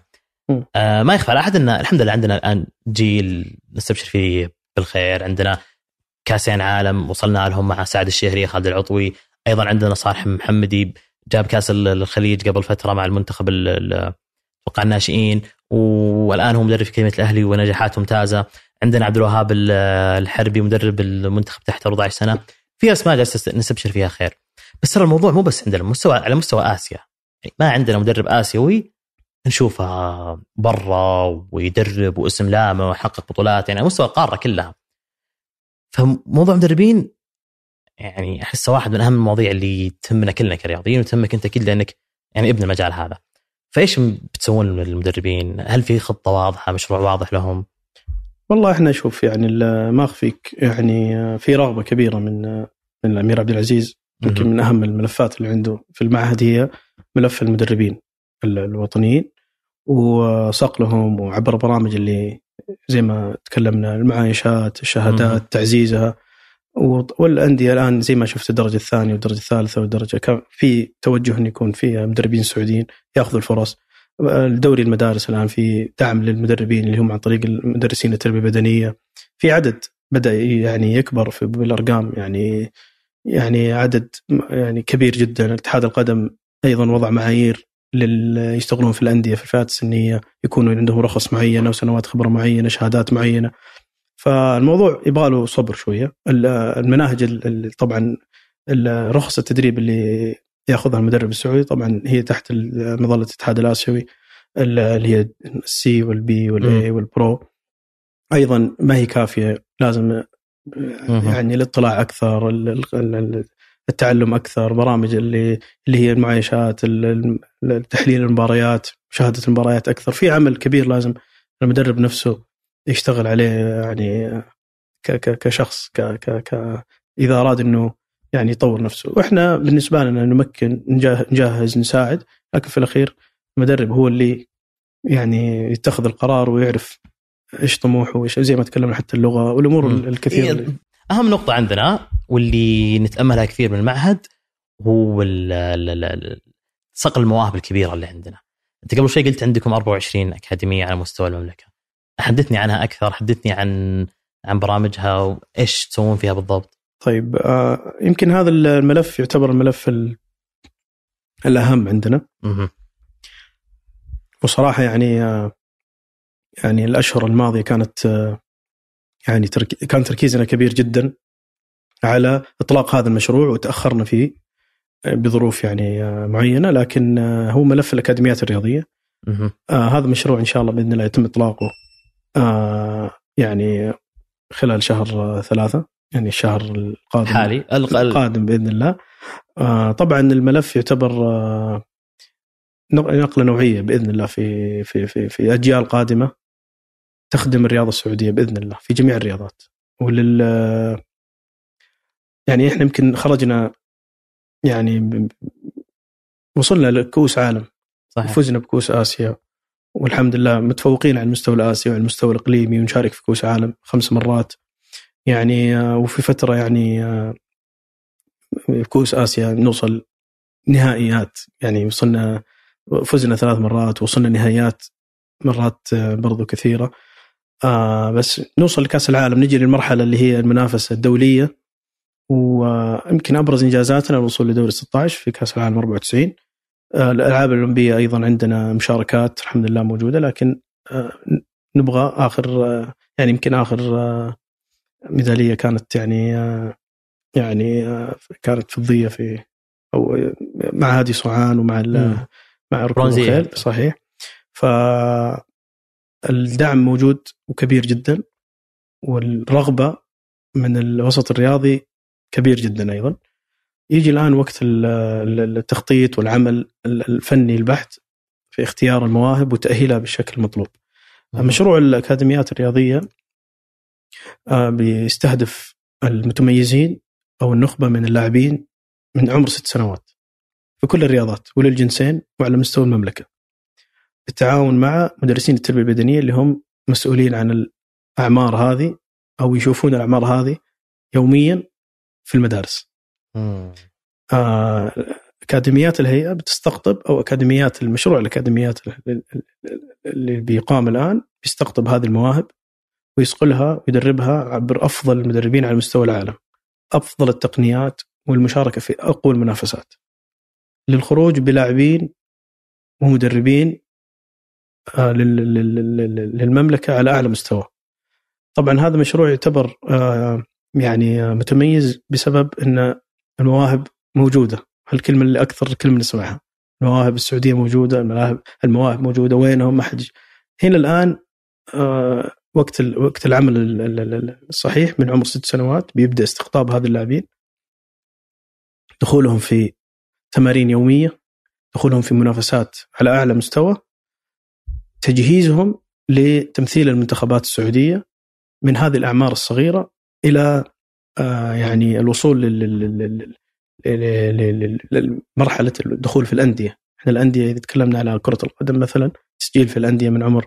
آه ما يخفى على أحد إن الحمد لله عندنا الآن جيل نستبشر فيه بالخير عندنا كاسين عالم وصلنا لهم مع سعد الشهري خالد العطوي أيضا عندنا صالح محمدي جاب كاس الخليج قبل فترة مع المنتخب أتوقع الناشئين والآن هو مدرب في كلمة الأهلي ونجاحات ممتازة. عندنا عبد الوهاب الحربي مدرب المنتخب تحت 14 سنة. في أسماء جالسة نستبشر فيها خير. بس ترى الموضوع مو بس عندنا مستوى على مستوى آسيا. يعني ما عندنا مدرب آسيوي نشوفه برا ويدرب واسم لامع ويحقق بطولات. يعني على مستوى القارة كلها. فموضوع مدربين يعني أحسه واحد من أهم المواضيع اللي تهمنا كلنا كرياضيين وتهمك أنت أكيد لأنك يعني ابن المجال هذا فإيش بتسوون للمدربين؟ هل في خطة واضحة مشروع واضح لهم؟ والله إحنا شوف يعني ما أخفيك يعني في رغبة كبيرة من من الأمير عبد العزيز يمكن من أهم الملفات اللي عنده في المعهد هي ملف المدربين الوطنيين وصقلهم وعبر برامج اللي زي ما تكلمنا المعايشات الشهادات تعزيزها. والأندية الآن زي ما شفت الدرجة الثانية والدرجة الثالثة والدرجة كان في توجه إن يكون في مدربين سعوديين يأخذوا الفرص. الدوري المدارس الآن في دعم للمدربين اللي هم عن طريق المدرسين التربية البدنية. في عدد بدأ يعني يكبر في بالأرقام يعني يعني عدد يعني كبير جدا. اتحاد القدم أيضا وضع معايير لل يشتغلون في الأندية في الفئات السنية يكونوا عندهم رخص معينة وسنوات خبرة معينة شهادات معينة. فالموضوع يبغى له صبر شوية. المناهج طبعا رخص التدريب اللي يأخذها المدرب السعودي طبعا هي تحت مظله الاتحاد الآسيوي اللي هي السي والبي والاي والبرو أيضا ما هي كافية لازم يعني الاطلاع أكثر التعلم أكثر برامج اللي اللي هي المعايشات تحليل المباريات مشاهدة المباريات أكثر. في عمل كبير لازم المدرب نفسه يشتغل عليه يعني كشخص ك ك ك إذا أراد إنه يعني يطور نفسه. وإحنا بالنسبة لنا نمكن نجهز نساعد لكن في الأخير المدرب هو اللي يعني يتخذ القرار ويعرف إيش طموحه وإيش زي ما تكلمنا حتى اللغة والأمور الكثيرة إيه أهم نقطة عندنا واللي نتأملها كثير من المعهد هو صقل المواهب الكبيرة اللي عندنا. أنت قبل شوي قلت عندكم 24 أكاديمية على مستوى المملكة. حدثني عنها أكثر حدثني عن عن برامجها وإيش تسوون فيها بالضبط. طيب آه يمكن هذا الملف يعتبر الملف الأهم عندنا. م- وصراحة يعني آه يعني الأشهر الماضية كانت آه يعني ترك... كان تركيزنا كبير جدا على إطلاق هذا المشروع وتأخرنا فيه بظروف يعني آه، معينة لكن آه، هو ملف الأكاديميات الرياضية. آه هذا مشروع إن شاء الله بإذن الله يتم إطلاقه آه يعني خلال شهر ثلاثة يعني الشهر القادم. حالي القادم بإذن الله. آه طبعا الملف يعتبر آه نقلة نوعية بإذن الله في في في في أجيال قادمة. تخدم الرياضة السعودية بإذن الله في جميع الرياضات. ولل يعني إحنا يمكن خرجنا يعني وصلنا لكؤوس عالم. صحيح. فزنا بكؤوس آسيا. والحمد لله متفوقين على المستوى الاسيوي وعلى المستوى الإقليمي ونشارك في كؤوس عالم خمس مرات. يعني وفي فترة يعني في كؤوس آسيا نوصل نهائيات. يعني وصلنا فزنا ثلاث مرات وصلنا نهائيات مرات برضو كثيرة. آه بس نوصل لكأس العالم نجي للمرحلة اللي هي المنافسة الدولية ويمكن أبرز إنجازاتنا الوصول لدوري 16 في كأس العالم 94 آه الألعاب الأولمبية أيضا عندنا مشاركات الحمد لله موجودة لكن آه نبغى آخر آه يعني يمكن آخر آه ميدالية كانت يعني آه يعني آه كانت فضية في أو مع هادي صوعان ومع مع ركوب الخيل صحيح. ف الدعم موجود وكبير جدا والرغبة من الوسط الرياضي كبير جدا أيضا يجي الآن وقت التخطيط والعمل الفني البحت في اختيار المواهب وتأهيلها بالشكل المطلوب. مشروع الأكاديميات الرياضية بيستهدف المتميزين أو النخبة من اللاعبين من عمر ست سنوات في كل الرياضات وللجنسين وعلى مستوى المملكة. بالتعاون مع مدرسين التربية البدنية اللي هم مسؤولين عن الأعمار هذه أو يشوفون الأعمار هذه يوميا في المدارس. آه أكاديميات الهيئة بتستقطب أو أكاديميات المشروع الأكاديميات اللي بيقام الآن بيستقطب هذه المواهب ويصقلها ويدربها عبر أفضل المدربين على مستوى العالم. أفضل التقنيات والمشاركة في أقوى المنافسات. للخروج بلاعبين ومدربين للمملكة على أعلى مستوى. طبعا هذا مشروع يعتبر يعني متميز بسبب إن المواهب موجودة، الكلمة اللي أكثر كلمة نسمعها. المواهب السعودية موجودة، المواهب المواهب موجودة وينهم؟ ما حد هنا الآن وقت وقت العمل الصحيح من عمر ست سنوات بيبدأ استقطاب هذه اللاعبين. دخولهم في تمارين يومية. دخولهم في منافسات على أعلى مستوى. تجهيزهم لتمثيل المنتخبات السعودية من هذه الأعمار الصغيرة إلى آه، يعني الوصول لمرحلة الدخول في الأندية، إحنا الأندية إذا تكلمنا على كرة القدم مثلا تسجيل في الأندية من عمر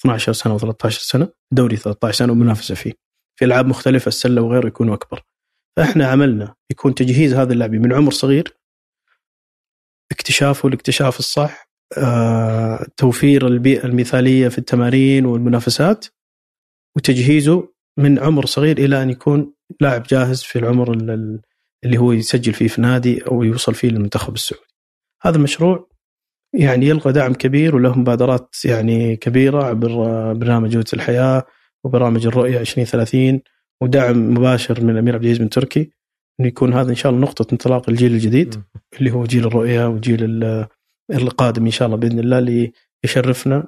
12 سنة و13 سنة، دوري 13 سنة ومنافسة فيه. في ألعاب مختلفة السلة وغيره يكونوا أكبر. فإحنا عملنا يكون تجهيز هذا اللاعبين من عمر صغير اكتشافه الاكتشاف الصح توفير البيئة المثالية في التمارين والمنافسات وتجهيزه من عمر صغير إلى أن يكون لاعب جاهز في العمر اللي هو يسجل فيه في نادي أو يوصل فيه للمنتخب السعودي. هذا المشروع يعني يلقى دعم كبير وله مبادرات يعني كبيرة عبر برنامج جوده الحياة وبرامج الرؤية 2030 ودعم مباشر من الأمير عبد العزيز بن تركي إنه يكون هذا إن شاء الله نقطة انطلاق الجيل الجديد اللي هو جيل الرؤية وجيل القادم إن شاء الله بإذن الله اللي يشرفنا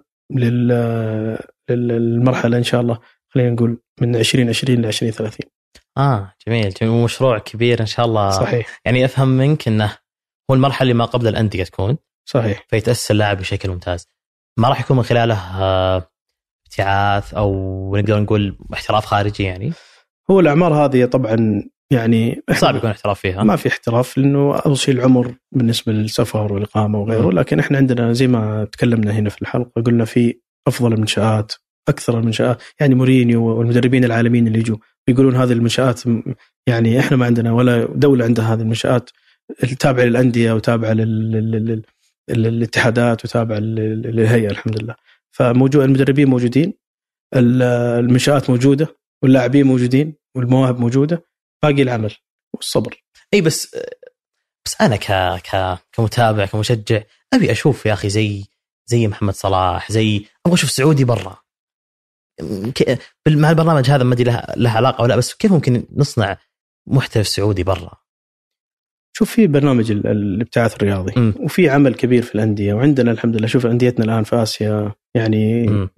للمرحلة إن شاء الله. خلينا نقول من 2020 ل 2030 آه جميل. جميل. ومشروع كبير إن شاء الله. صحيح. يعني أفهم منك إنه هو المرحلة اللي ما قبل الأندية تكون. صحيح. فيتاسس اللاعب بشكل ممتاز. ما راح يكون من خلاله آه، ابتعاث أو نقدر نقول احتراف خارجي يعني؟ هو الأعمار هذه طبعا يعني صعب يكون احتراف فيها. ما في احتراف لأنه أول شيء العمر بالنسبة للسفر والإقامة وغيره لكن إحنا عندنا زي ما تكلمنا هنا في الحلقة قلنا في أفضل المنشآت أكثر المنشآت يعني مورينيو والمدربين العالميين اللي يجوا يقولون هذه المنشآت يعني إحنا ما عندنا ولا دولة عندها هذه المنشآت التابعه للأندية وتابعة للاتحادات وتابعة للهيئة الحمد لله. فموجود المدربين موجودين المنشآت موجودة واللاعبين موجودين والمواهب موجودة باقي العمل والصبر إي بس بس أنا ك ك كمتابع كمشجع أبي أشوف يا أخي زي زي محمد صلاح زي أبغى أشوف سعودي برا مع البرنامج هذا ما أدري له, له علاقة ولا بس كيف ممكن نصنع محترف سعودي برا؟ شوف في برنامج الابتعاث الرياضي م. وفي عمل كبير في الأندية وعندنا الحمد لله شوف أنديتنا الآن في آسيا يعني م.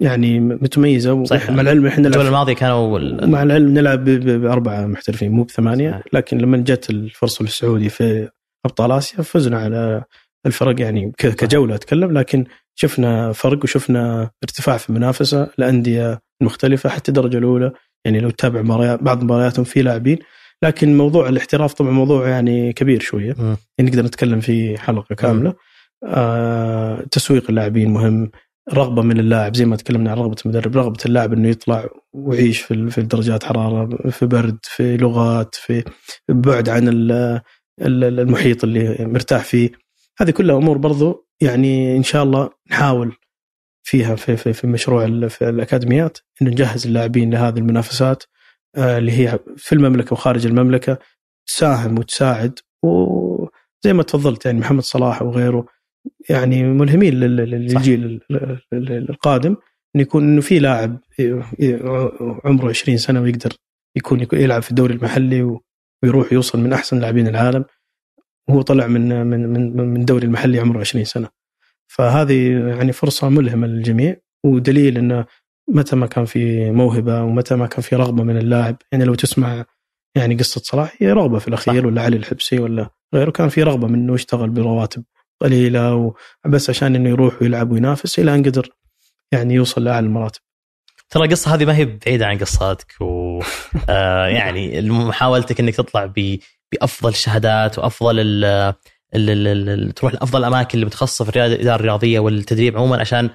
يعني متميزة. صحيح. مع العلم إحنا الجولة الماضية كانوا مع العلم نلعب بأربعة محترفين مو بثمانية. صحيح. لكن لما جت الفرصة للسعودي في أبطال آسيا فزنا على الفرق. يعني كجولة أتكلم لكن شفنا فرق وشفنا ارتفاع في المنافسة. الأندية المختلفه حتى الدرجة الأولى. يعني لو تتابع مباريات بعض مبارياتهم في لاعبين. لكن موضوع الاحتراف طبعا موضوع يعني كبير شوية. يعني نقدر نتكلم فيه حلقة كاملة. آه تسويق اللاعبين مهم. رغبة من اللاعب زي ما تكلمنا عن رغبة المدرب رغبة اللاعب إنه يطلع ويعيش في في درجات حرارة في برد في لغات في بعد عن المحيط اللي مرتاح فيه. هذه كلها أمور برضو يعني إن شاء الله نحاول فيها في في, في مشروع في الأكاديميات إنه نجهز اللاعبين لهذه المنافسات آه، اللي هي في المملكة وخارج المملكة تساهم وتساعد وزي ما تفضلت يعني محمد صلاح وغيره. يعني ملهمين للجيل القادم انه يكون إنه في لاعب عمره 20 سنة ويقدر يكون يلعب في الدوري المحلي ويروح يوصل من أحسن لاعبين العالم. وهو طلع من من من من الدوري المحلي عمره 20 سنة. فهذه يعني فرصة ملهمة للجميع ودليل انه متى ما كان في موهبة ومتى ما كان في رغبة من اللاعب يعني لو تسمع يعني قصة صلاح هي رغبة في الأخير ولا علي الحبسي ولا غيره كان في رغبة منه يشتغل برواتب قليلة وبس عشان إنه يروح ويلعب وينافس إلى أن قدر يعني يوصل لأعلى المراتب. ترى القصة هذه ما هي بعيدة عن قصاتك و آه يعني محاولتك إنك تطلع ب بأفضل الشهادات وأفضل ال ال ال تروح لأفضل الاماكن اللي متخصصه في الاداره الرياضيه والتدريب عموما عشان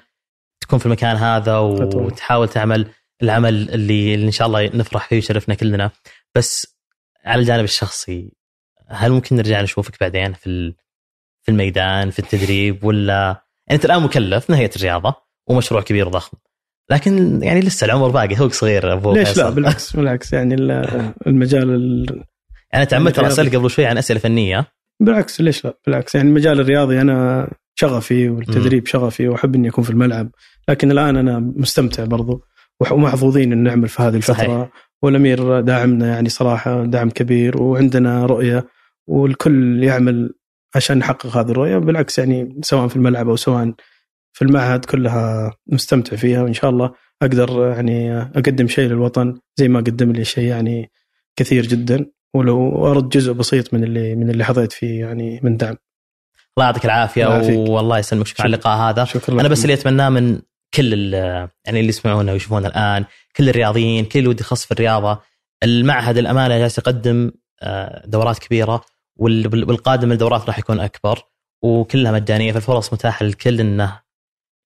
تكون في المكان هذا وتحاول تعمل العمل اللي, اللي إن شاء الله نفرح فيه ويشرفنا كلنا بس على الجانب الشخصي هل ممكن نرجع نشوفك بعدين في في الميدان في التدريب ولا يعني انت الان مكلف نهايه الرياضة ومشروع كبير ضخم لكن يعني لسه العمر باقي توك صغير أبو ليش لا؟ بالعكس بالعكس يعني المجال ال... يعني تعمدت اسالك قبل شوي عن أسئلة فنية. بالعكس ليش لا؟ بالعكس يعني المجال الرياضي أنا شغفي والتدريب شغفي وأحب إني أكون في الملعب. لكن الآن أنا مستمتع برضو ومحظوظين ان نعمل في هذه الفترة. صحيح. والأمير داعمنا يعني صراحة دعم كبير وعندنا رؤية والكل يعمل عشان نحقق هذه الرؤية بالعكس يعني سواء في الملعب أو سواء في المعهد كلها مستمتع فيها وإن شاء الله أقدر يعني أقدم شيء للوطن زي ما قدم لي شيء يعني كثير جدا ولو أرد جزء بسيط من اللي من اللي حظيت فيه يعني من دعم. الله يعطيك العافية والله يسلمك شكرا على اللقاء هذا. شكرا أنا بس اللي أتمناه من كل يعني اللي يسمعونا ويشوفونا الآن كل الرياضيين كل اللي ودي يخص في الرياضة المعهد الأمانة جالس يقدم آه، دورات كبيرة. والقادم الدورات راح يكون أكبر وكلها مجانية فالفرص متاحة للكل إنه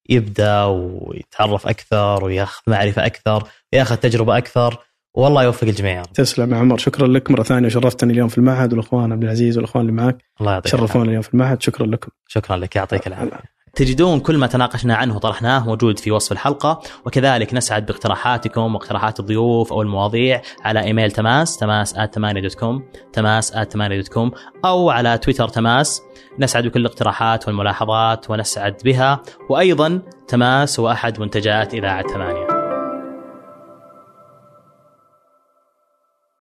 يبدأ ويتعرف أكثر وياخذ معرفة أكثر وياخذ تجربة أكثر. والله يوفق الجميع تسلم يا عمر. شكرا لك مرة ثانية. وشرفتني اليوم في المعهد والأخوان عبد العزيز والأخوان اللي معك الله يعطيك شرفونا اليوم في المعهد. شكرا لكم. شكرا لك. يعطيك العافية. تجدون كل ما تناقشنا عنه وطرحناه موجود في وصف الحلقة وكذلك نسعد باقتراحاتكم واقتراحات الضيوف أو المواضيع على إيميل تماس تماس dot com تماس dot com أو على تويتر تماس. نسعد بكل الاقتراحات والملاحظات ونسعد بها وأيضا تماس هو أحد منتجات إذاعة ثمانية